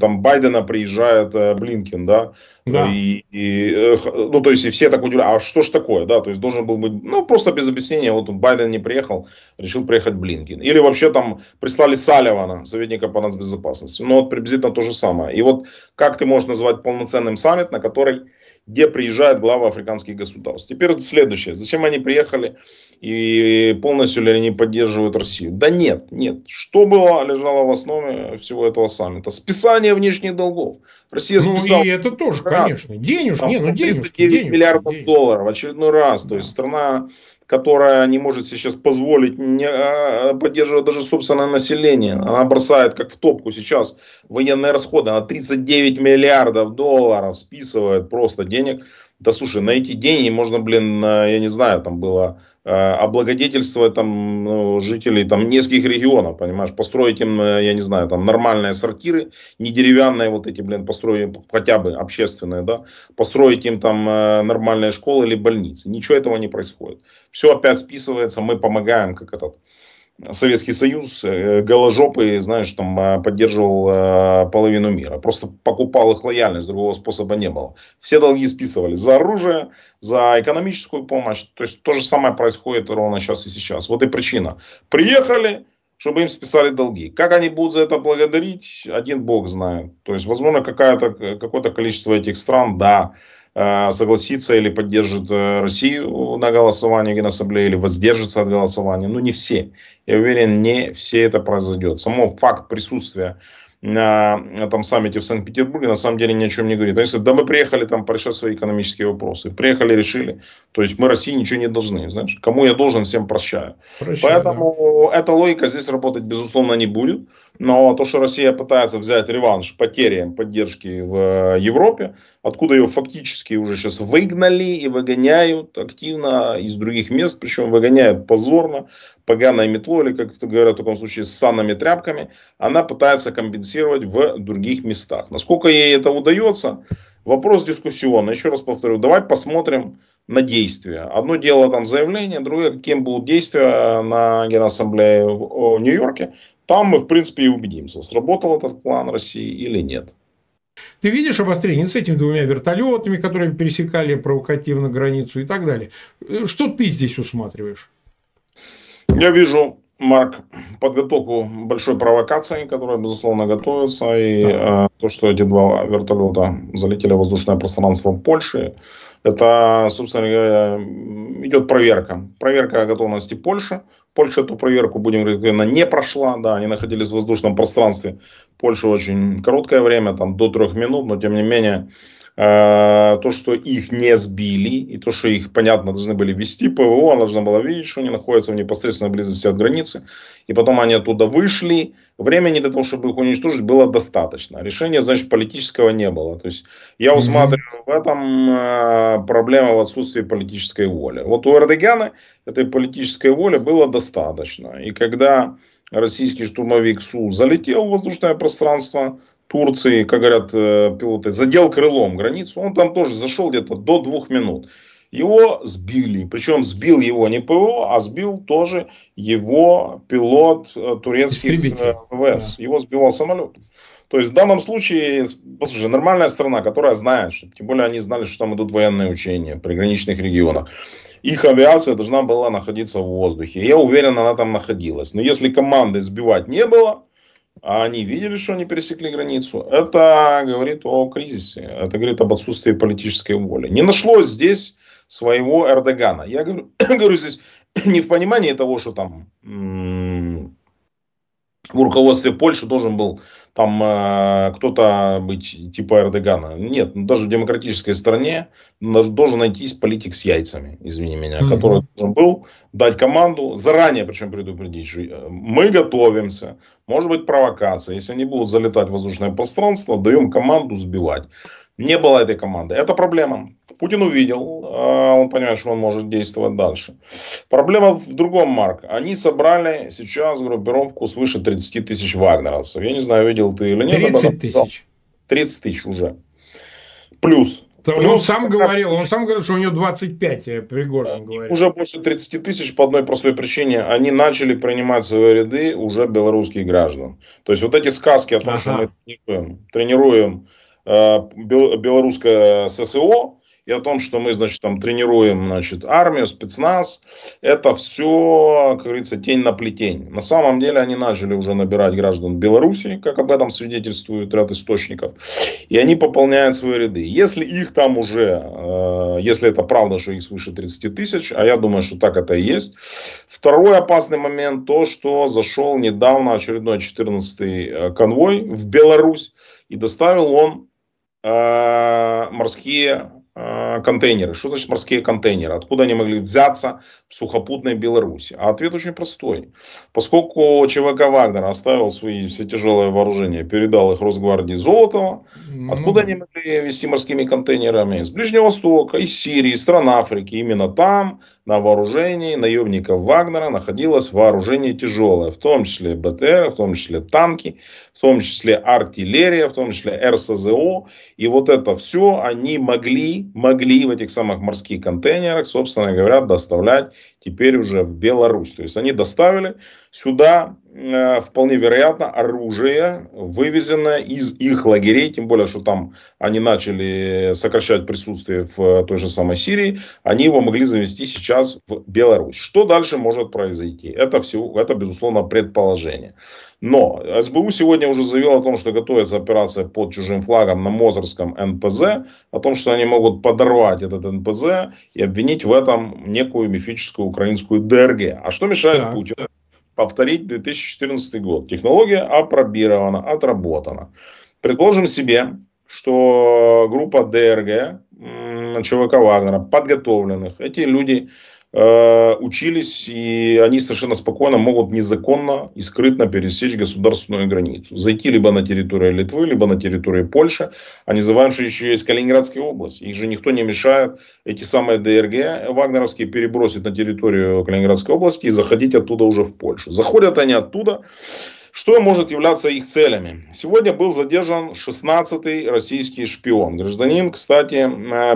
там, Байдена приезжает э, Блинкин, да, да. И, и, э, ну, то есть, и все так удивляются, а что ж такое, да, то есть, должен был быть, ну, просто без объяснения, вот Байден не приехал, решил приехать Блинкин. Или вообще там прислали Салливана, советника по нацбезопасности. Ну, вот приблизительно то же самое. И вот как ты можешь назвать полноценным саммит, на который где приезжают главы африканских государств. Теперь следующее. Зачем они приехали и полностью ли они поддерживают Россию? Да нет, нет. Что было, лежало в основе всего этого саммита? Списание внешних долгов. Россия ну, списала... и это тоже, раз. конечно. Денежки, не, ну денежки. 39 денежки, миллиардов денежки. долларов очередной раз. Да. То есть страна которая не может сейчас позволить не, а, поддерживать даже собственное население. Она бросает, как в топку сейчас, военные расходы. Она 39 миллиардов долларов списывает просто денег да слушай, на эти деньги можно, блин, я не знаю, там было э, облагодетельствовать там ну, жителей там нескольких регионов, понимаешь, построить им, э, я не знаю, там нормальные сортиры, не деревянные вот эти, блин, построить хотя бы общественные, да, построить им там э, нормальные школы или больницы. Ничего этого не происходит. Все опять списывается, мы помогаем, как этот, Советский Союз э, голожопый, знаешь, там э, поддерживал э, половину мира. Просто покупал их лояльность, другого способа не было. Все долги списывали за оружие, за экономическую помощь. То есть то же самое происходит ровно сейчас и сейчас. Вот и причина. Приехали, чтобы им списали долги. Как они будут за это благодарить, один бог знает. То есть, возможно, какое-то какое количество этих стран, да, согласится или поддержит э, Россию на голосовании в Генассамблее или воздержится от голосования. Ну, не все. Я уверен, не все это произойдет. Само факт присутствия на этом саммите в Санкт-Петербурге, на самом деле ни о чем не говорит. Они сказали, да мы приехали там порешать свои экономические вопросы. Приехали, решили. То есть мы России ничего не должны. Знаешь, кому я должен, всем прощаю. Прощаю Поэтому да. эта логика здесь работать, безусловно, не будет. Но то, что Россия пытается взять реванш потери поддержки в Европе, откуда ее фактически уже сейчас выгнали и выгоняют активно из других мест, причем выгоняют позорно, поганой метлой, или, как говорят в таком случае, с санными тряпками, она пытается компенсировать в других местах. Насколько ей это удается, вопрос дискуссионный. Еще раз повторю, давай посмотрим на действия. Одно дело там заявление, другое, каким будут действия на Генассамблее в Нью-Йорке. Там мы, в принципе, и убедимся, сработал этот план России или нет. Ты видишь обострение с этими двумя вертолетами, которые пересекали провокативно границу и так далее. Что ты здесь усматриваешь? Я вижу, Марк, подготовку большой провокации, которая, безусловно, готовится. И да. э, то, что эти два вертолета залетели в воздушное пространство Польши, это, собственно говоря, идет проверка. Проверка готовности Польши. Польша эту проверку, будем говорить, не прошла. Да, они находились в воздушном пространстве Польши очень короткое время, там до трех минут, но тем не менее то, что их не сбили, и то, что их, понятно, должны были вести ПВО, она должна была видеть, что они находятся в непосредственной близости от границы, и потом они оттуда вышли. Времени для того, чтобы их уничтожить, было достаточно. Решения, значит, политического не было. То есть, я усматриваю в этом э, проблема в отсутствии политической воли. Вот у Эрдогана этой политической воли было достаточно. И когда российский штурмовик Су залетел в воздушное пространство, Турции, как говорят э, пилоты, задел крылом границу. Он там тоже зашел где-то до двух минут. Его сбили. Причем сбил его не ПВО, а сбил тоже его пилот э, турецких э, ВВС. Да. Его сбивал самолет. То есть в данном случае, послушай, нормальная страна, которая знает, что, тем более они знали, что там идут военные учения в приграничных регионах. Их авиация должна была находиться в воздухе. Я уверен, она там находилась. Но если команды сбивать не было, а они видели, что они пересекли границу, это говорит о кризисе, это говорит об отсутствии политической воли. Не нашлось здесь своего Эрдогана. Я говорю, говорю здесь не в понимании того, что там в руководстве Польши должен был там э, кто-то быть типа Эрдогана. Нет, ну, даже в демократической стране должен найтись политик с яйцами, извини меня, mm-hmm. который должен был дать команду, заранее причем предупредить, что э, мы готовимся, может быть провокация, если они будут залетать в воздушное пространство, даем команду сбивать. Не было этой команды. Это проблема. Путин увидел, а, он понимает, что он может действовать дальше. Проблема в другом, Марк. Они собрали сейчас группировку свыше 30 тысяч вагнеровцев. Я не знаю, видел ты или нет. 30 тысяч. 30 тысяч уже. Плюс. Плюс, он сам говорил, он сам говорил, что у него 25, Пригожин говорит. Уже больше 30 тысяч по одной простой причине. Они начали принимать в свои ряды уже белорусских граждан. То есть вот эти сказки о том, ага. что мы тренируем, тренируем э, белорусское ССО, и о том, что мы, значит, там тренируем, значит, армию, спецназ, это все, как говорится, тень на плетень. На самом деле они начали уже набирать граждан Беларуси, как об этом свидетельствует ряд источников, и они пополняют свои ряды. Если их там уже, э, если это правда, что их свыше 30 тысяч, а я думаю, что так это и есть. Второй опасный момент, то, что зашел недавно очередной 14-й э, конвой в Беларусь, и доставил он э, морские контейнеры. Что значит морские контейнеры? Откуда они могли взяться в сухопутной Беларуси? А ответ очень простой. Поскольку ЧВК Вагнер оставил свои все тяжелые вооружения, передал их Росгвардии Золотого, ну, откуда они могли вести морскими контейнерами? С Ближнего Востока, из Сирии, из стран Африки. Именно там на вооружении наемников Вагнера находилось вооружение тяжелое, в том числе БТР, в том числе танки, в том числе артиллерия, в том числе РСЗО. И вот это все они могли могли в этих самых морских контейнерах, собственно говоря, доставлять теперь уже в Беларусь. То есть они доставили сюда э, вполне вероятно оружие, вывезенное из их лагерей, тем более, что там они начали сокращать присутствие в той же самой Сирии, они его могли завести сейчас в Беларусь. Что дальше может произойти? Это, все, это безусловно, предположение. Но СБУ сегодня уже заявил о том, что готовится операция под чужим флагом на Мозырском НПЗ, о том, что они могут подорвать этот НПЗ и обвинить в этом некую мифическую украинскую ДРГ. А что мешает так. Путину? повторить 2014 год. Технология опробирована, отработана. Предположим себе, что группа ДРГ, ЧВК Вагнера, подготовленных, эти люди Э, учились, и они совершенно спокойно могут незаконно и скрытно пересечь государственную границу. Зайти либо на территорию Литвы, либо на территорию Польши. Они забывают, что еще есть Калининградская область. Их же никто не мешает эти самые ДРГ вагнеровские перебросить на территорию Калининградской области и заходить оттуда уже в Польшу. Заходят они оттуда. Что может являться их целями? Сегодня был задержан 16-й российский шпион. Гражданин, кстати,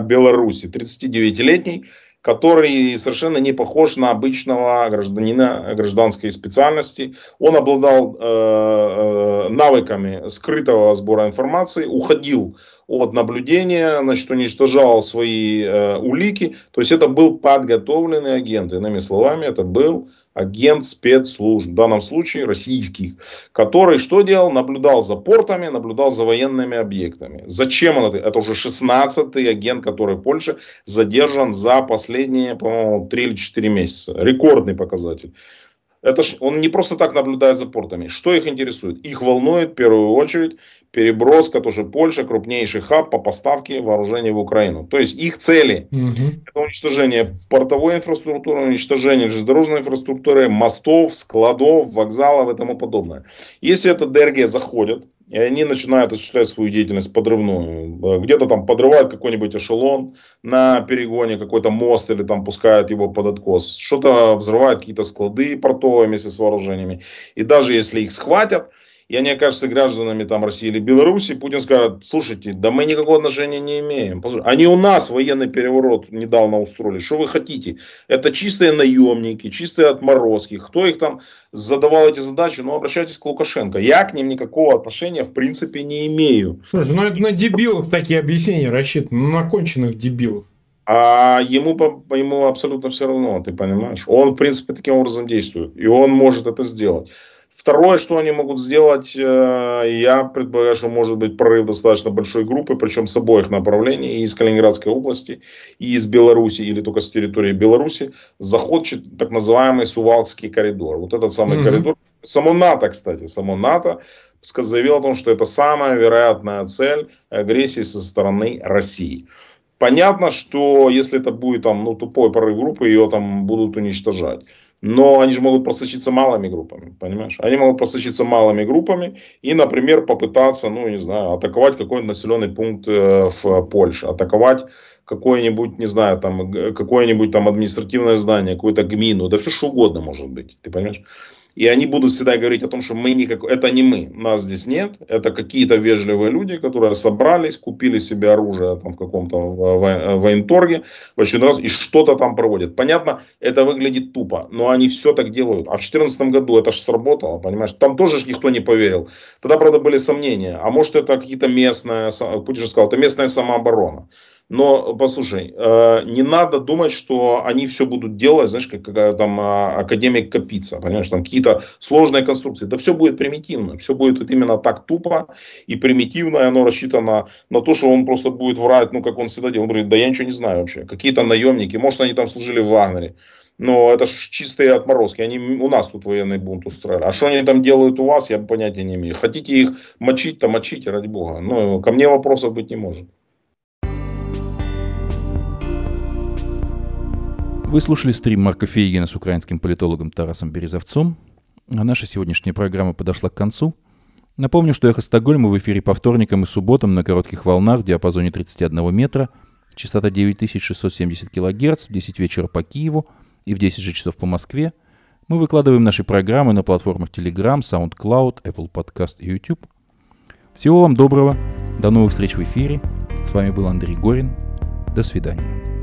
Беларуси, 39-летний который совершенно не похож на обычного гражданина гражданской специальности. Он обладал э, э, навыками скрытого сбора информации, уходил от наблюдения, значит, уничтожал свои э, улики. То есть это был подготовленный агент. Иными словами, это был агент спецслужб, в данном случае российских, который что делал? Наблюдал за портами, наблюдал за военными объектами. Зачем он это? Это уже 16-й агент, который в Польше задержан за последние, по-моему, 3 или 4 месяца. Рекордный показатель. Это ж, он не просто так наблюдает за портами. Что их интересует? Их волнует в первую очередь переброска, тоже Польша, крупнейший хаб по поставке вооружений в Украину. То есть их цели угу. это уничтожение портовой инфраструктуры, уничтожение железнодорожной инфраструктуры, мостов, складов, вокзалов и тому подобное. Если это ДРГ заходят, и они начинают осуществлять свою деятельность подрывную. Где-то там подрывают какой-нибудь эшелон на перегоне, какой-то мост или там пускают его под откос. Что-то взрывают какие-то склады портовые вместе с вооружениями. И даже если их схватят, и они окажутся гражданами там, России или Беларуси, Путин скажет, слушайте, да мы никакого отношения не имеем. Они у нас военный переворот недавно устроили. Что вы хотите? Это чистые наемники, чистые отморозки. Кто их там задавал эти задачи? Ну, обращайтесь к Лукашенко. Я к ним никакого отношения в принципе не имею. Слушай, ну это на дебилов такие объяснения рассчитаны, ну, на конченных дебилов. А ему, ему абсолютно все равно, ты понимаешь. Он, в принципе, таким образом действует. И он может это сделать. Второе, что они могут сделать, э, я предполагаю, что может быть прорыв достаточно большой группы, причем с обоих направлений, и из Калининградской области, и из Беларуси, или только с территории Беларуси, заход так называемый Сувалкский коридор. Вот этот самый mm-hmm. коридор. Само НАТО, кстати, само НАТО заявило о том, что это самая вероятная цель агрессии со стороны России. Понятно, что если это будет там, ну, тупой прорыв группы, ее там будут уничтожать. Но они же могут просочиться малыми группами, понимаешь? Они могут просочиться малыми группами и, например, попытаться, ну, не знаю, атаковать какой-нибудь населенный пункт э, в Польше, атаковать какое-нибудь, не знаю, там, какое-нибудь там административное здание, какую-то гмину, да все что угодно может быть, ты понимаешь? И они будут всегда говорить о том, что мы никак... это не мы, нас здесь нет. Это какие-то вежливые люди, которые собрались, купили себе оружие там, в каком-то военторге в очередной раз и что-то там проводят. Понятно, это выглядит тупо, но они все так делают. А в 2014 году это же сработало, понимаешь? Там тоже никто не поверил. Тогда, правда, были сомнения. А может это какие-то местные, Путин же сказал, это местная самооборона. Но, послушай, э, не надо думать, что они все будут делать, знаешь, как, как там а, академик Капица, понимаешь, там какие-то сложные конструкции. Да все будет примитивно, все будет вот именно так тупо и примитивно, и оно рассчитано на то, что он просто будет врать, ну, как он всегда делал. Он говорит, да я ничего не знаю вообще. Какие-то наемники, может, они там служили в Вагнере. Но это же чистые отморозки. Они у нас тут военный бунт устроили. А что они там делают у вас, я понятия не имею. Хотите их мочить, то мочите, ради бога. Но ко мне вопросов быть не может. Вы слушали стрим Марка Фейгина с украинским политологом Тарасом Березовцом. А наша сегодняшняя программа подошла к концу. Напомню, что «Эхо Стокгольма» в эфире по вторникам и субботам на коротких волнах в диапазоне 31 метра, частота 9670 кГц в 10 вечера по Киеву и в 10 же часов по Москве. Мы выкладываем наши программы на платформах Telegram, SoundCloud, Apple Podcast и YouTube. Всего вам доброго, до новых встреч в эфире. С вами был Андрей Горин. До свидания.